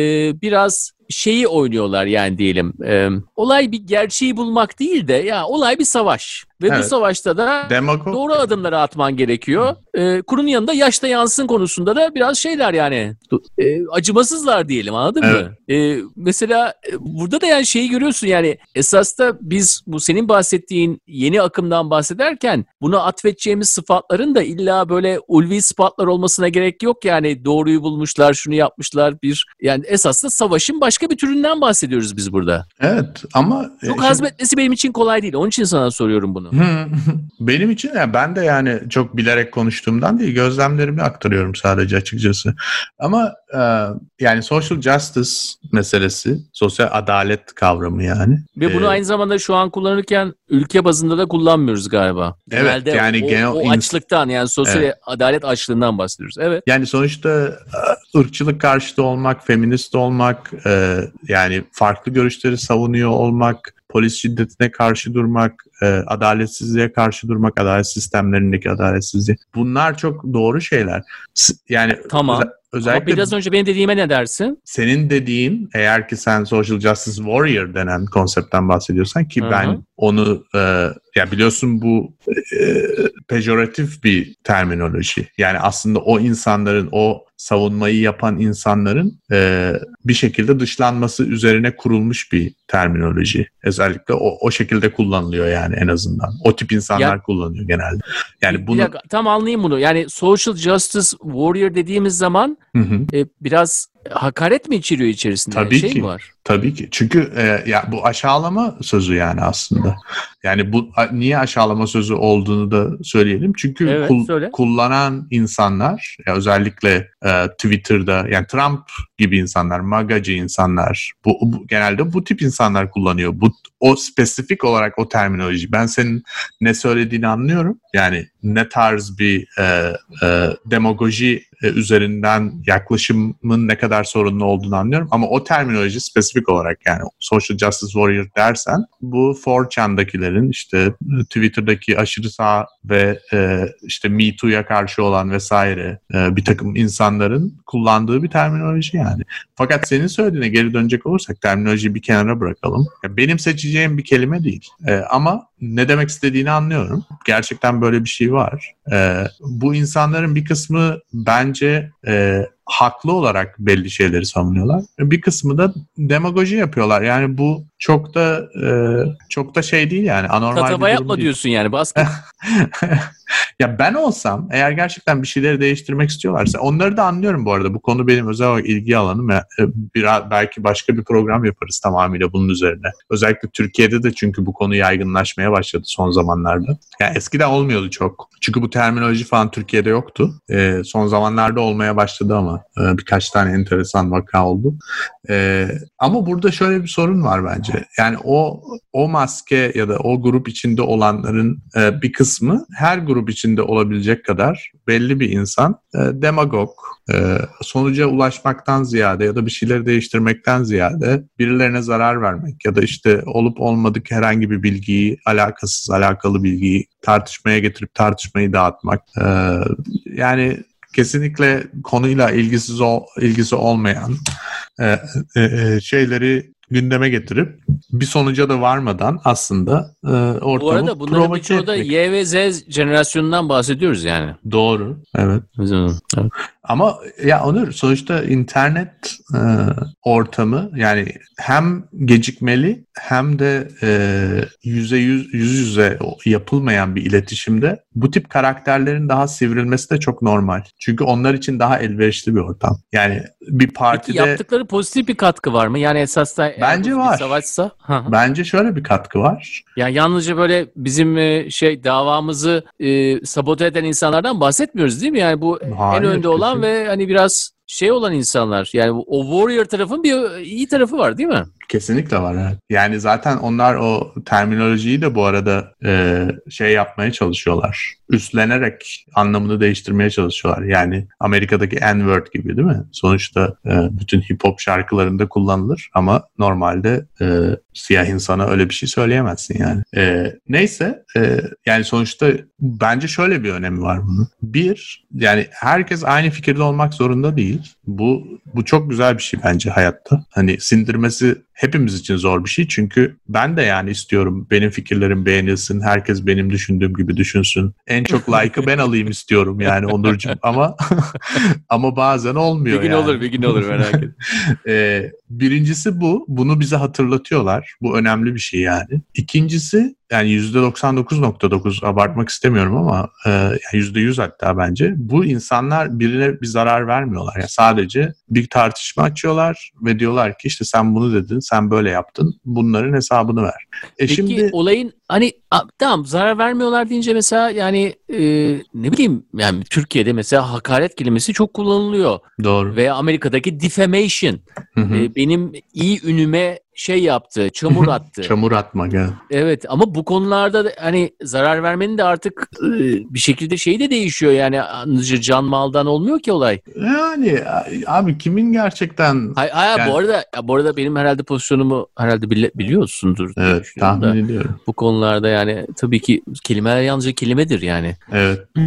biraz şeyi oynuyorlar yani diyelim. E, olay bir gerçeği bulmak değil de ya olay bir savaş. Ve bu Evet. savaşta da Demagog doğru adımları atman gerekiyor. Ee, kurun yanında yaşta yansın konusunda da biraz şeyler yani e, acımasızlar diyelim anladın mı? Ee, mesela e, burada da yani şeyi görüyorsun yani esas da biz bu senin bahsettiğin yeni akımdan bahsederken buna atfedeceğimiz sıfatların da illa böyle ulvi sıfatlar olmasına gerek yok yani doğruyu bulmuşlar şunu yapmışlar bir yani esas da savaşın başka bir türünden bahsediyoruz biz burada. Evet ama e, Çok şimdi- hazmetmesi benim için kolay değil onun için sana soruyorum bunu. Benim için yani ben de yani çok bilerek konuştuğumdan değil gözlemlerimi aktarıyorum sadece açıkçası. Ama yani social justice meselesi, sosyal adalet kavramı yani. Ve bunu Ee, aynı zamanda şu an kullanırken ülke bazında da kullanmıyoruz galiba. Evet, Genelde yani o, genel o açlıktan yani sosyal Evet. adalet açlığından bahsediyoruz. Evet. Yani sonuçta e, ırkçılık karşıtı olmak, feminist olmak, e, yani farklı görüşleri savunuyor olmak, polis şiddetine karşı durmak, e, adaletsizliğe karşı durmak, adalet sistemlerindeki adaletsizliği. Bunlar çok doğru şeyler. Yani Tamam. Öze- özellikle Ama biraz önce benim dediğime ne dersin? senin dediğin eğer ki sen social justice warrior denen konseptten bahsediyorsan ki Hı hı. ben onu e, ya biliyorsun bu e, pejoratif bir terminoloji. Yani aslında o insanların o savunmayı yapan insanların e, bir şekilde dışlanması üzerine kurulmuş bir terminoloji. Özellikle o, o şekilde kullanılıyor yani en azından. O tip insanlar Ya- kullanıyor genelde. Yani bunu dakika, tam anlayayım bunu. Yani social justice warrior dediğimiz zaman Hı hı. e, biraz hakaret mi içeriyor içerisinde? Tabii şey ki. mi var? Tabii ki. Çünkü e, ya bu aşağılama sözü yani aslında. Yani bu a- niye aşağılama sözü olduğunu da söyleyelim. Çünkü Evet, kul- söyle. kullanan insanlar ya özellikle e, Twitter'da yani Trump gibi insanlar, magacı insanlar, bu, bu genelde bu tip insanlar kullanıyor. Bu o spesifik olarak o terminoloji. Ben senin ne söylediğini anlıyorum. Yani ne tarz bir e, e, demagoji e, üzerinden yaklaşımın ne kadar sorunlu olduğunu anlıyorum. Ama o terminoloji spesifik olarak yani social justice warrior dersen bu 4chan'dakilerin işte Twitter'daki aşırı sağ ve e, işte Me Too'ya karşı olan vesaire e, bir takım insanların kullandığı bir terminoloji yani. Fakat senin söylediğine geri dönecek olursak terminolojiyi bir kenara bırakalım. Ya benim seçeceğim bir kelime değil. E, ama ne demek istediğini anlıyorum. Gerçekten böyle bir şey var. E, bu insanların bir kısmı bence e, haklı olarak belli şeyleri savunuyorlar. Bir kısmı da demagoji yapıyorlar. Yani bu çok da e, çok da şey değil yani anormal bir Tatava durum yapma değil. diyorsun yani baskı. (laughs) ya ben olsam eğer gerçekten bir şeyleri değiştirmek istiyorlarsa onları da anlıyorum bu arada. Bu konu benim özel olarak ilgi alanım. Ya, e, biraz, belki başka bir program yaparız tamamıyla bunun üzerine. Özellikle Türkiye'de de çünkü bu konu yaygınlaşmaya başladı son zamanlarda. Ya eskiden olmuyordu çok. Çünkü bu terminoloji falan Türkiye'de yoktu. E, son zamanlarda olmaya başladı ama e, birkaç tane enteresan vaka oldu. E, ama burada şöyle bir sorun var bence. Yani o o maske ya da o grup içinde olanların e, bir kısmı her grup içinde olabilecek kadar belli bir insan e, demagog, e, sonuca ulaşmaktan ziyade ya da bir şeyleri değiştirmekten ziyade birilerine zarar vermek ya da işte olup olmadık herhangi bir bilgiyi, alakasız alakalı bilgiyi tartışmaya getirip tartışmayı dağıtmak. E, yani kesinlikle konuyla ilgisiz ol, ilgisi olmayan e, e, e, şeyleri gündeme getirip bir sonuca da varmadan aslında e, ortamı Bu arada bunların birçoğu da. Y ve Z jenerasyonundan bahsediyoruz yani. Doğru. Evet. Evet. Ama ya Onur sonuçta internet e, ortamı yani hem gecikmeli hem de e, yüze yüz, yüz yüze yapılmayan bir iletişimde bu tip karakterlerin daha sivrilmesi de çok normal. Çünkü onlar için daha elverişli bir ortam. Yani bir Peki partide yaptıkları pozitif bir katkı var mı? Yani esas da Bence bu bir var. savaşsa. Bence şöyle bir katkı var. Yani yalnızca böyle bizim e, şey davamızı e, sabote eden insanlardan bahsetmiyoruz değil mi? Yani bu Hayır, en önde olan. Ve hani biraz şey olan insanlar. Yani o warrior tarafın bir iyi tarafı var değil mi? Kesinlikle var evet. Yani zaten onlar o terminolojiyi de bu arada e, şey yapmaya çalışıyorlar. Üstlenerek anlamını değiştirmeye çalışıyorlar. Yani Amerika'daki N-word gibi değil mi? Sonuçta e, bütün hip hop şarkılarında kullanılır ama normalde e, siyah insana öyle bir şey söyleyemezsin yani. E, neyse e, yani sonuçta bence şöyle bir önemi var bunun. Bir yani herkes aynı fikirde olmak zorunda değil. Bu bu çok güzel bir şey bence hayatta. Hani sindirmesi hepimiz için zor bir şey. Çünkü ben de yani istiyorum benim fikirlerim beğenilsin. Herkes benim düşündüğüm gibi düşünsün. En çok (laughs) like'ı ben alayım istiyorum yani Onurcuğum. Ama (laughs) ama bazen olmuyor Bir gün yani. olur, bir gün olur merak etme. (laughs) Ee, birincisi bu. Bunu bize hatırlatıyorlar. Bu önemli bir şey yani. İkincisi yani %99.9 abartmak istemiyorum ama e, yani %100 hatta bence. Bu insanlar birine bir zarar vermiyorlar. Yani sadece bir tartışma açıyorlar ve diyorlar ki işte sen bunu dedin, sen böyle yaptın. Bunların hesabını ver. E Peki şimdi olayın hani tamam zarar vermiyorlar deyince mesela yani e, ne bileyim yani Türkiye'de mesela hakaret kelimesi çok kullanılıyor. doğru. Veya Amerika'daki defamation. Hı hı. E, benim iyi ünüme şey yaptı, (laughs) çamur attı. Çamur atmak yani. Evet ama bu konularda da hani zarar vermenin de artık e, bir şekilde şeyi de değişiyor yani can maldan olmuyor ki olay. Yani abi kimin gerçekten Hay, hay, Yani- bu arada ya bu arada benim herhalde pozisyonumu herhalde bili- biliyorsundur. evet düşünüyorum da. tahmin ediyorum. Bu konularda yani tabii ki kelimeler yalnızca kelimedir yani. Evet. (clears throat)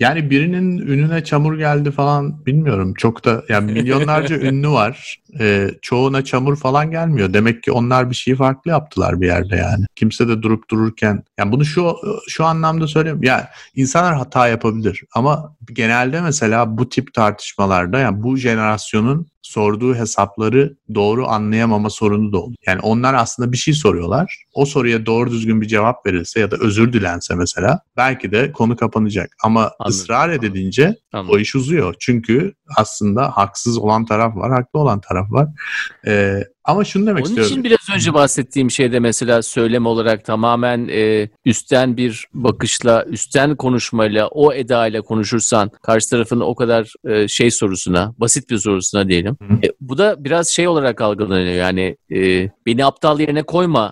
Yani birinin ününe çamur geldi falan bilmiyorum. Çok da yani milyonlarca (laughs) ünlü var. Ee, çoğuna çamur falan gelmiyor. Demek ki onlar bir şeyi farklı yaptılar bir yerde yani. Kimse de durup dururken yani bunu şu şu anlamda söyleyeyim. Ya insanlar hata yapabilir ama genelde mesela bu tip tartışmalarda yani bu jenerasyonun sorduğu hesapları doğru anlayamama sorunu da oluyor. Yani onlar aslında bir şey soruyorlar. O soruya doğru düzgün bir cevap verilse ya da özür dilense mesela belki de konu kapanacak. Ama Anladım. ısrar edilince o Anladım. iş uzuyor. Çünkü aslında haksız olan taraf var, haklı olan taraf var. Ee, ama şunu demek Onun istiyorum. için biraz önce bahsettiğim şeyde mesela söylem olarak tamamen e, üstten bir bakışla, üstten konuşmayla, o edayla konuşursan karşı tarafın o kadar e, şey sorusuna, basit bir sorusuna diyelim. E, bu da biraz şey olarak algılanıyor. Yani e, beni aptal yerine koymayı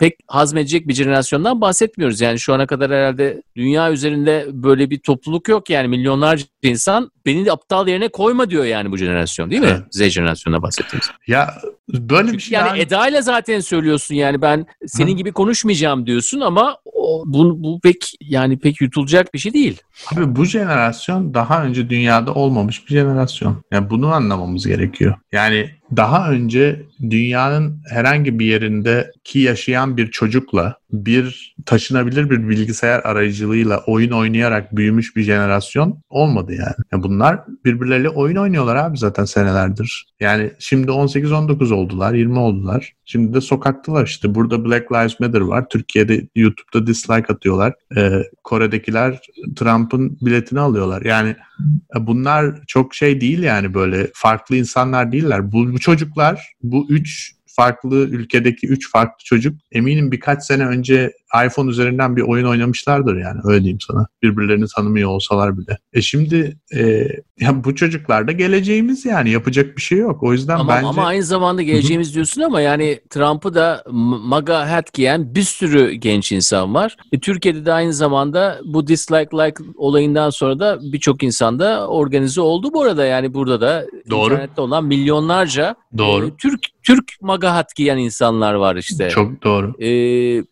pek hazmedecek bir jenerasyondan bahsetmiyoruz. Yani şu ana kadar herhalde dünya üzerinde böyle bir topluluk yok yani milyonlarca insan beni de aptal yerine koyma diyor yani bu jenerasyon değil mi? Evet. Z jenerasyonuna bahsettiğimiz. Ya böyle bir şey yani daha- edayla zaten söylüyorsun yani ben senin Hı. gibi konuşmayacağım diyorsun ama o, bu, bu pek yani pek yutulacak bir şey değil. Abi bu jenerasyon daha önce dünyada olmamış bir jenerasyon. Yani bunu anlamamız gerekiyor. Yani daha önce dünyanın herhangi bir yerinde ki yaşayan bir çocukla bir taşınabilir bir bilgisayar aracılığıyla oyun oynayarak büyümüş bir jenerasyon olmadı yani. Yani bunlar birbirleriyle oyun oynuyorlar abi zaten senelerdir. Yani şimdi 18-19 oldular, 20 oldular. Şimdi de sokaktalar işte. Burada Black Lives Matter var. Türkiye'de YouTube'da dislike atıyorlar. Ee, Kore'dekiler Trump'ın biletini alıyorlar. Yani e, bunlar çok şey değil yani böyle farklı insanlar değiller. Bu, bu çocuklar bu üç farklı ülkedeki üç farklı çocuk eminim birkaç sene önce iPhone üzerinden bir oyun oynamışlardır yani öyle diyeyim sana. Birbirlerini tanımıyor olsalar bile. E şimdi e, ya bu çocuklar da geleceğimiz yani yapacak bir şey yok. O yüzden Ama, bence ama aynı zamanda geleceğimiz diyorsun ama yani Trump'ı da MAGA hat giyen bir sürü genç insan var. E, Türkiye'de de aynı zamanda bu dislike like olayından sonra da birçok insan da organize oldu bu arada. Yani burada da Doğru. internette olan milyonlarca doğru. e, Türk Türk MAGA hat giyen insanlar var işte. Çok doğru. E,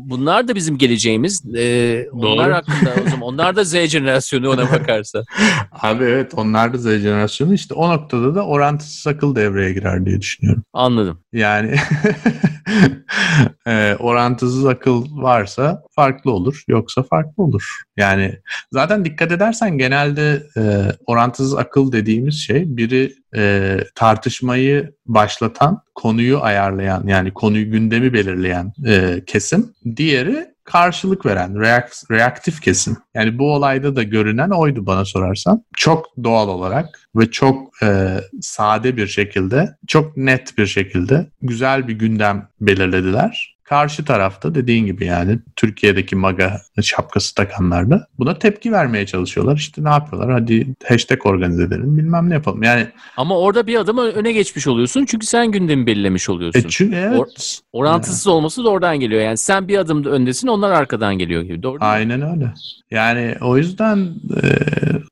bunlar da bizim geleceğimiz. E, onlar Doğru. hakkında o zaman onlar da Z jenerasyonu ona bakarsa. (laughs) Abi evet onlar da Z jenerasyonu işte o noktada da orantısız akıl devreye girer diye düşünüyorum. Anladım. Yani (laughs) e, orantısız akıl varsa farklı olur, yoksa farklı olur. Yani zaten dikkat edersen genelde e, orantısız akıl dediğimiz şey biri e, tartışmayı başlatan, konuyu ayarlayan yani konuyu gündemi belirleyen e, kesim, diğeri karşılık veren, reak- reaktif kesim. Yani bu olayda da görünen oydu bana sorarsan. Çok doğal olarak ve çok e, sade bir şekilde, çok net bir şekilde güzel bir gündem belirlediler. Karşı tarafta dediğin gibi yani Türkiye'deki MAGA şapkası takanlar da buna tepki vermeye çalışıyorlar. İşte ne yapıyorlar? Hadi hashtag organize edelim bilmem ne yapalım. Yani Ama orada bir adım öne geçmiş oluyorsun çünkü sen gündemi belirlemiş oluyorsun. e çünkü evet. Or- orantısız olması da oradan geliyor. Yani sen bir adım öndesin onlar arkadan geliyor gibi. Doğru? Aynen öyle. Yani o yüzden e,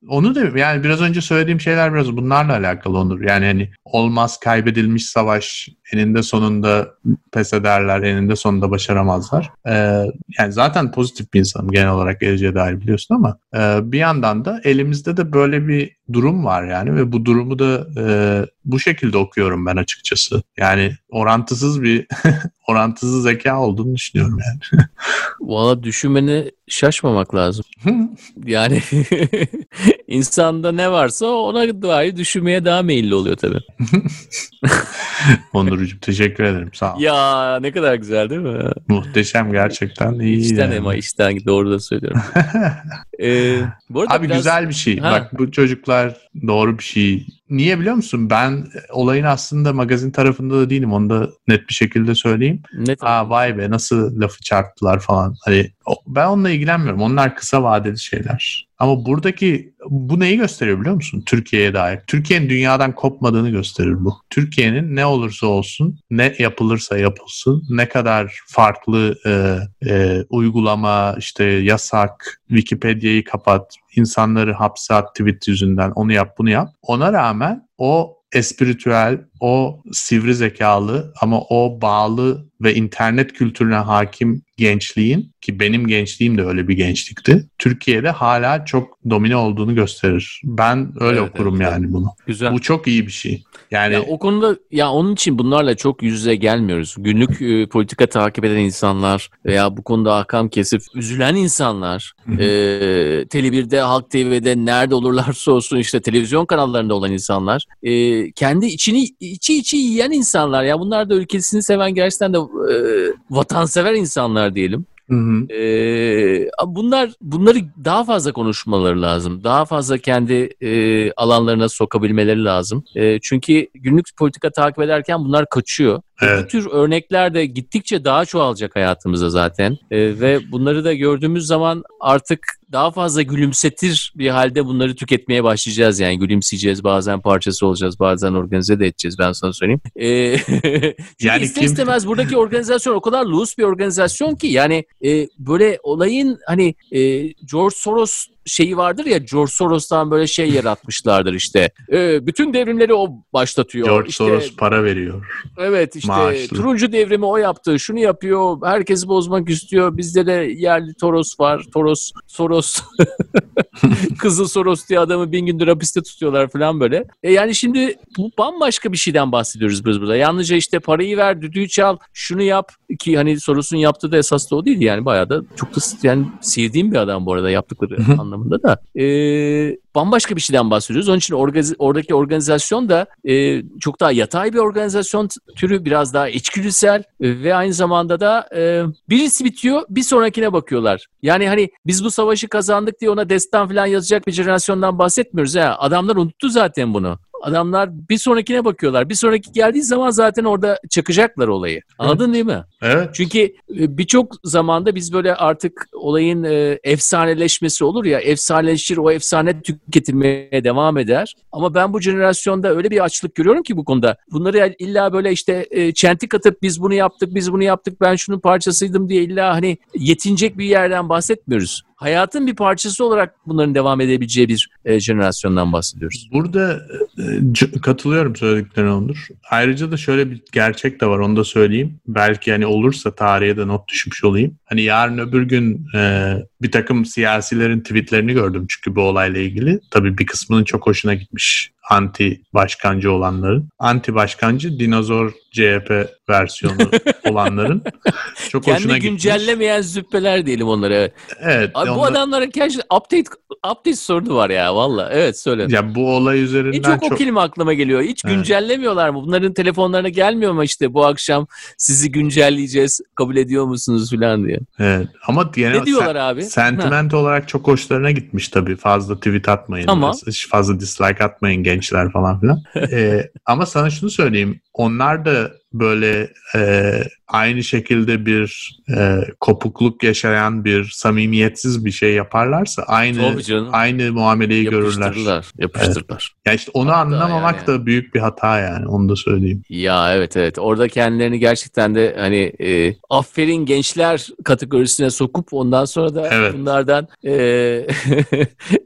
onu da yani biraz önce söylediğim şeyler biraz bunlarla alakalı olur. Yani hani olmaz kaybedilmiş savaş eninde sonunda pes ederler, eninde sonunda başaramazlar. E, yani zaten pozitif bir insanım genel olarak geleceğe dair biliyorsun ama e, bir yandan da elimizde de böyle bir durum var yani ve bu durumu da e, bu şekilde okuyorum ben açıkçası. Yani orantısız bir (laughs) orantısız zeka olduğunu düşünüyorum yani. (laughs) Valla düşünmeni şaşmamak lazım. Yani (laughs) insanda ne varsa ona dair düşünmeye daha meyilli oluyor tabii. (laughs) Onurcuğum teşekkür ederim. Sağ ol. Ya ne kadar güzel değil mi? Muhteşem gerçekten iyi. İçten yani. ama içten doğru da söylüyorum. (laughs) Ee, bu arada Abi biraz- güzel bir şey. Ha. Bak bu çocuklar doğru bir şey. Niye biliyor musun? Ben olayın aslında magazin tarafında da değilim. Onu da net bir şekilde söyleyeyim. Ne Aa vay be nasıl lafı çarptılar falan. Hani ben onunla ilgilenmiyorum. Onlar kısa vadeli şeyler. Ama buradaki bu neyi gösteriyor biliyor musun? Türkiye'ye dair. Türkiye'nin dünyadan kopmadığını gösterir bu. Türkiye'nin ne olursa olsun, ne yapılırsa yapılsın, ne kadar farklı e, e, uygulama, işte yasak, Wikipedia'yı kapat, insanları hapse at tweet yüzünden, onu yap bunu yap. Ona rağmen o espiritüel, o sivri zekalı ama o bağlı ve internet kültürüne hakim gençliğin ki benim gençliğim de öyle bir gençlikti. Türkiye'de hala çok domine olduğunu gösterir. Ben öyle Evet, okurum evet, yani bunu. Güzel. Bu çok iyi bir şey. Yani Ya o konuda ya onun için bunlarla çok yüz yüze gelmiyoruz. Günlük e, politika takip eden insanlar veya bu konuda ahkam kesip üzülen insanlar e, Tele1'de, Halk TV'de nerede olurlarsa olsun işte televizyon kanallarında olan insanlar e, kendi içini içi içi yiyen insanlar ya bunlar da ülkesini seven gerçekten de e, vatansever insanlar diyelim. Hı hı. Ee, bunlar bunları daha fazla konuşmaları lazım. Daha fazla kendi e, alanlarına sokabilmeleri lazım. E, çünkü günlük politika takip ederken bunlar kaçıyor. Bu Evet. tür örnekler de gittikçe daha çoğalacak hayatımızda zaten. E, ve bunları da gördüğümüz zaman artık daha fazla gülümsetir bir halde bunları tüketmeye başlayacağız. Yani gülümseyeceğiz, bazen parçası olacağız, bazen organize de edeceğiz ben sana söyleyeyim. (laughs) E, Yani ister kim- istemez buradaki organizasyon o kadar loose bir organizasyon ki yani e, böyle olayın hani e, George Soros şeyi vardır ya George Soros'tan böyle şey yaratmışlardır işte. E, bütün devrimleri o başlatıyor. George İşte, Soros para veriyor. Evet işte Maaşlı. turuncu devrimi o yaptı. Şunu yapıyor. Herkesi bozmak istiyor. Bizde de yerli Toros var. Toros, Soros. (laughs) Kızıl Soros diye adamı bin gündür hapiste tutuyorlar falan böyle. E yani şimdi bu bambaşka bir şeyden bahsediyoruz biz burada. Yalnızca işte parayı ver, düdüğü çal, şunu yap ki hani Soros'un yaptığı da esas da o değil yani bayağı da çok da yani sevdiğim bir adam bu arada yaptıkları hı. Anlamında da. E, bambaşka bir şeyden bahsediyoruz. Onun için organiz- oradaki organizasyon da e, çok daha yatay bir organizasyon türü, biraz daha içgüdüsel e, ve aynı zamanda da e, birisi bitiyor, bir sonrakine bakıyorlar. Yani hani biz bu savaşı kazandık diye ona destan falan yazacak bir jenerasyondan bahsetmiyoruz. Ha. Adamlar unuttu zaten bunu. Adamlar bir sonrakine bakıyorlar. Bir sonraki geldiği zaman zaten orada çakacaklar olayı. Anladın değil mi? Evet. Çünkü e, birçok zamanda biz böyle artık olayın e, efsaneleşmesi olur ya efsaneleşir o efsane tüketilmeye devam eder. Ama ben bu jenerasyonda öyle bir açlık görüyorum ki bu konuda. Bunları illa böyle işte e, çentik atıp biz bunu yaptık biz bunu yaptık ben şunun parçasıydım diye illa hani yetinecek bir yerden bahsetmiyoruz. Hayatın bir parçası olarak bunların devam edebileceği bir e, jenerasyondan bahsediyoruz. Burada e, katılıyorum söylediklerine Onur. Ayrıca da şöyle bir gerçek de var onu da söyleyeyim. Belki hani olursa tarihe de not düşmüş olayım. Hani yarın öbür gün e, bir takım siyasilerin tweetlerini gördüm çünkü bu olayla ilgili. Tabii bir kısmının çok hoşuna gitmiş anti başkancı olanların. Anti başkancı dinozor CHP versiyonu (laughs) olanların çok hoşuna Kendi gitmiş. güncellemeyen züppeler diyelim onlara. Evet. Abi bu onlar- adamlara gerçekten update update sorunu var ya valla. Evet söyle. ya bu olay En üzerinden çok, çok o kelime aklıma geliyor. Hiç Evet. güncellemiyorlar mı? Bunların telefonlarına gelmiyor mu işte bu akşam sizi güncelleyeceğiz kabul ediyor musunuz falan diye. Evet. Ama genel Ne diyorlar abi? Sentiment olarak çok hoşlarına gitmiş tabii. Fazla tweet atmayın. Tamam. Fazla dislike atmayın gençler falan filan. (laughs) Ee, ama sana şunu söyleyeyim. Onlar da böyle e, aynı şekilde bir e, kopukluk yaşayan bir samimiyetsiz bir şey yaparlarsa aynı aynı muameleyi görürler. Yapıştırırlar. Yapıştırırlar. Evet. Ya işte onu Hatta anlamamak yani. da büyük bir hata yani onu da söyleyeyim. Ya evet evet. Orada kendilerini gerçekten de hani e, aferin gençler kategorisine sokup ondan sonra da evet. bunlardan e, (laughs)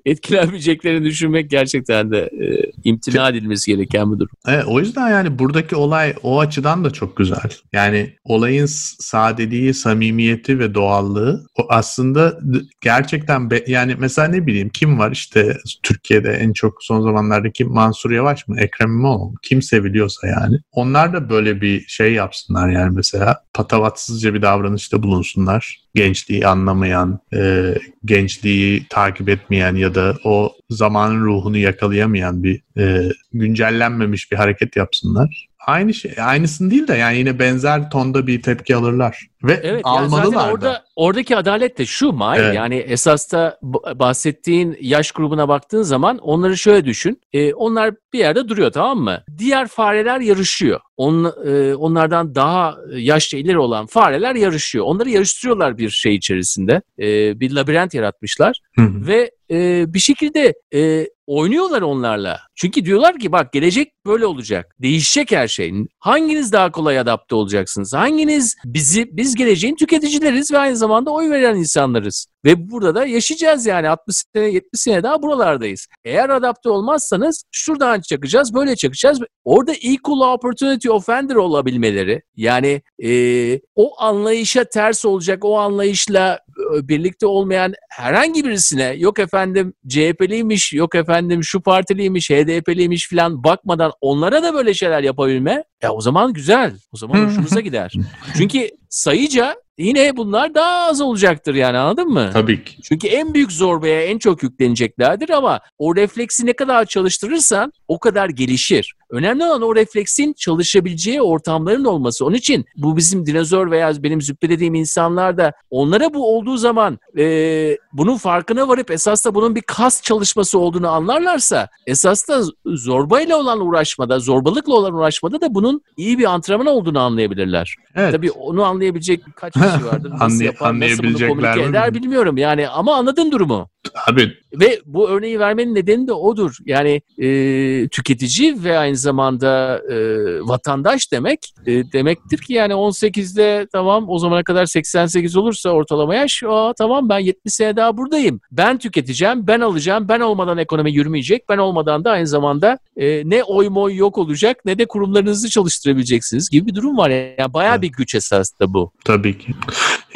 etkilenmeyeceklerini düşünmek gerçekten de e, imtina edilmesi gereken bir durum. Evet, o yüzden yani buradaki olay o açıdan da çok güzel. Yani olayın sadeliği, samimiyeti ve doğallığı o aslında gerçekten be, yani mesela ne bileyim kim var işte Türkiye'de en çok son zamanlarda kim Mansur Yavaş mı Ekrem İmamoğlu mu? Kim seviliyorsa yani. Onlar da böyle bir şey yapsınlar yani mesela patavatsızca bir davranışta bulunsunlar. Gençliği anlamayan, e, gençliği takip etmeyen ya da o zamanın ruhunu yakalayamayan bir e, güncellenmemiş bir hareket yapsınlar aynı şey aynısını değil de yani yine benzer tonda bir tepki alırlar ve evet, almalılar yani orada da. oradaki adalet de şu Mahir evet. yani esas da bahsettiğin yaş grubuna baktığın zaman onları şöyle düşün. E, onlar bir yerde duruyor tamam mı? Diğer fareler yarışıyor. On, e, onlardan daha yaşça ileri olan fareler yarışıyor. Onları yarıştırıyorlar bir şey içerisinde. E, bir labirent yaratmışlar ve e, bir şekilde e, oynuyorlar onlarla. Çünkü diyorlar ki bak gelecek böyle olacak. Değişecek her şey. Hanginiz daha kolay adapte olacaksınız? Hanginiz bizi biz geleceğin tüketicileriz ve aynı zamanda oy veren insanlarız. Ve burada da yaşayacağız yani 60 sene 70 sene daha buralardayız. Eğer adapte olmazsanız şuradan çakacağız böyle çakacağız. Orada equal opportunity offender olabilmeleri yani e, o anlayışa ters olacak o anlayışla birlikte olmayan herhangi birisine yok efendim CHP'liymiş yok efendim şu partiliymiş HDP'liymiş falan bakmadan onlara da böyle şeyler yapabilme ya o zaman güzel. O zaman hoşunuza gider. (laughs) Çünkü sayıca yine bunlar daha az olacaktır yani anladın mı? Tabii ki. Çünkü en büyük zorbaya en çok yükleneceklerdir ama o refleksi ne kadar çalıştırırsan o kadar gelişir. Önemli olan o refleksin çalışabileceği ortamların olması. Onun için bu bizim dinozor veya benim züppe dediğim insanlar da onlara bu olduğu zaman e, bunun farkına varıp esas da bunun bir kas çalışması olduğunu anlarlarsa esas da zorbayla olan uğraşmada, zorbalıkla olan uğraşmada da bunun iyi bir antrenman olduğunu anlayabilirler. Evet. Tabii onu anlayabilecek kaç (laughs) kişi vardır. (laughs) Nasıl yapar, nasıl bunu komünike eder bilmiyorum yani ama anladın durumu. Abi. Ve bu örneği vermenin nedeni de odur. Yani e, tüketici ve aynı zamanda e, vatandaş demek e, demektir ki yani 18'de tamam o zamana kadar 88 olursa ortalama yaş aa, tamam ben 70 sene daha buradayım. Ben tüketeceğim, ben alacağım, ben olmadan ekonomi yürümeyecek, ben olmadan da aynı zamanda e, ne oy moy yok olacak ne de kurumlarınızı çalıştırabileceksiniz gibi bir durum var. Yani bayağı evet. bir güç esasında bu. Tabii ki.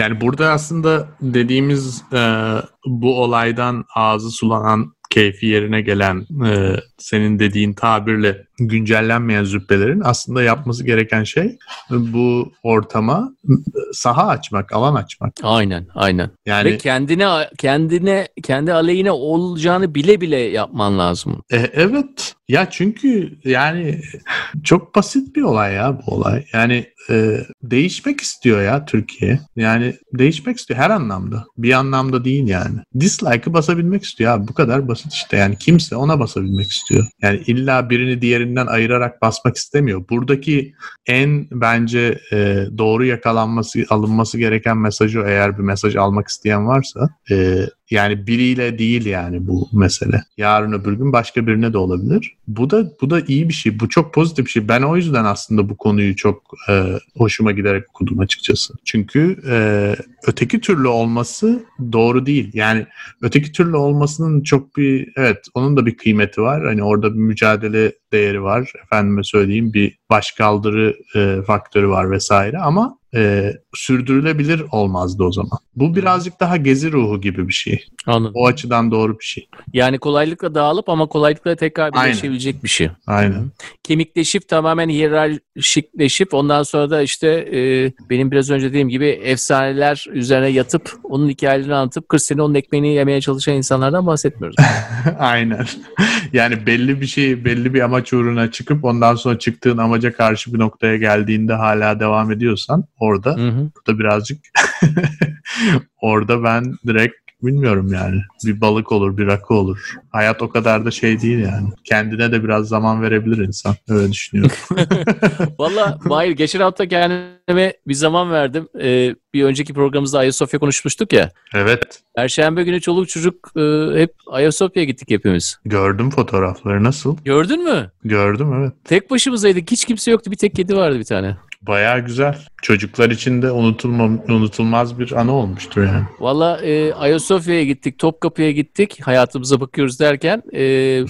Yani burada aslında dediğimiz e, bu olaydan ağzı sulanan keyfi yerine gelen e, senin dediğin tabirle güncellenmeyen züppelerin aslında yapması gereken şey bu ortama saha açmak, alan açmak. Aynen, aynen. Yani ve kendine kendine kendi aleyhine olacağını bile bile yapman lazım. E, evet. Ya çünkü yani çok basit bir olay ya bu olay. Yani e, değişmek istiyor ya Türkiye. Yani değişmek istiyor her anlamda. Bir anlamda değil yani. Dislike'ı basabilmek istiyor abi. Bu kadar basit işte. Yani kimse ona basabilmek istiyor. Yani illa birini diğerinden ayırarak basmak istemiyor. Buradaki en bence e, doğru yakalanması, alınması gereken mesajı eğer bir mesaj almak isteyen varsa e, yani biriyle değil yani bu mesele. Yarın öbür gün başka birine de olabilir. Bu da bu da iyi bir şey. Bu çok pozitif bir şey. Ben o yüzden aslında bu konuyu çok e, hoşuma giderek okudum açıkçası. Çünkü e, öteki türlü olması doğru değil. Yani öteki türlü olmasının çok bir evet onun da bir kıymeti var. Hani orada bir mücadele değeri var. Efendime söyleyeyim bir başkaldırı e, faktörü var vesaire ama e, sürdürülebilir olmazdı o zaman. Bu birazcık daha gezi ruhu gibi bir şey. Anladım. O açıdan doğru bir şey. Yani kolaylıkla dağılıp ama kolaylıkla tekrar birleşebilecek bir şey. Aynen. Kemikleşip tamamen hiyerarşikleşip ondan sonra da işte e, benim biraz önce dediğim gibi efsaneler üzerine yatıp onun hikayelerini anlatıp 40 sene onun ekmeğini yemeye çalışan insanlardan bahsetmiyoruz. (laughs) Aynen. Yani belli bir şey, belli bir amaç uğruna çıkıp ondan sonra çıktığın amaca karşı bir noktaya geldiğinde hala devam ediyorsan orada. Hı hı. Burada birazcık (laughs) orada ben direkt bilmiyorum yani. Bir balık olur, bir rakı olur. Hayat o kadar da şey değil yani. Kendine de biraz zaman verebilir insan. Öyle düşünüyorum. (laughs) (laughs) Valla Mahir geçen hafta kendime bir zaman verdim. Ee, bir önceki programımızda Ayasofya konuşmuştuk ya. evet. Perşembe günü çoluk çocuk e, hep Ayasofya'ya gittik hepimiz. Gördüm fotoğrafları. Nasıl? Gördün mü? Gördüm evet. Tek başımızdaydık. Hiç kimse yoktu. Bir tek kedi vardı bir tane. Bayağı güzel. Çocuklar için de unutulma, unutulmaz bir anı olmuştur yani. Valla e, Ayasofya'ya gittik, Topkapı'ya gittik. Hayatımıza bakıyoruz derken e, e,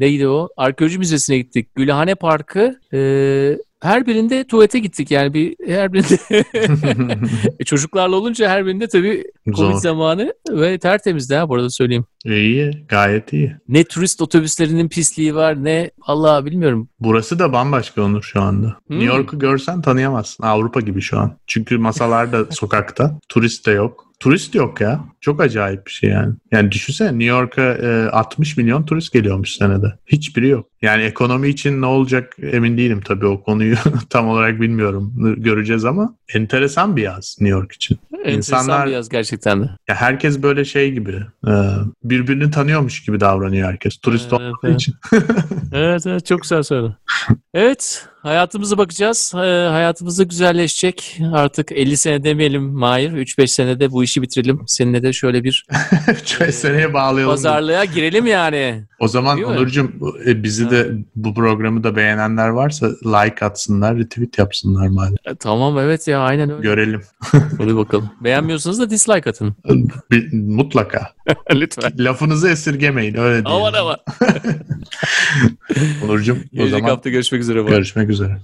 neydi o? Arkeoloji Müzesi'ne gittik. Gülhane Parkı e, her birinde tuvalete gittik yani bir her birinde (laughs) (laughs) E, çocuklarla olunca her birinde tabii Covid Zor. zamanı ve tertemizdi ha bu arada söyleyeyim. İyi, gayet iyi. Ne turist otobüslerinin pisliği var ne Allah bilmiyorum. Burası da bambaşka Onur şu anda. Hmm. New York'u görsen tanıyamazsın. Avrupa gibi şu an. Çünkü masalar da (laughs) sokakta. Turist de yok. Turist yok ya. Çok acayip bir şey yani. Yani düşünsene New York'a e, 60 milyon turist geliyormuş senede. Hiçbiri yok. Yani ekonomi için ne olacak emin değilim tabii o konuyu (laughs) tam olarak bilmiyorum. Göreceğiz ama enteresan bir yaz New York için. Enteresan İnsanlar- bir yaz gerçekten de. Ya herkes böyle şey gibi e, birbirini tanıyormuş gibi davranıyor herkes. Turist Evet, olmadığı evet. için. (laughs) Evet evet çok güzel söyledin. Evet hayatımıza bakacağız. Ee, hayatımız da güzelleşecek. Artık 50 sene demeyelim Mahir. 3-5 senede bu işi bitirelim. Seninle de şöyle bir (laughs) Şöyle seneye bağlayalım. pazarlığa girelim yani. O zaman Değil? Onurcuğum e, bizi de bu programı da beğenenler varsa like atsınlar, retweet yapsınlar madem. E, tamam evet ya aynen öyle. Görelim. (laughs) Hadi bakalım. Beğenmiyorsanız da dislike atın. (laughs) Mutlaka. Lütfen. Lafınızı esirgemeyin öyle diyelim. Aman aman. Onurcuğum o Gelecek zaman hafta görüşmek üzere. görüşmek üzere.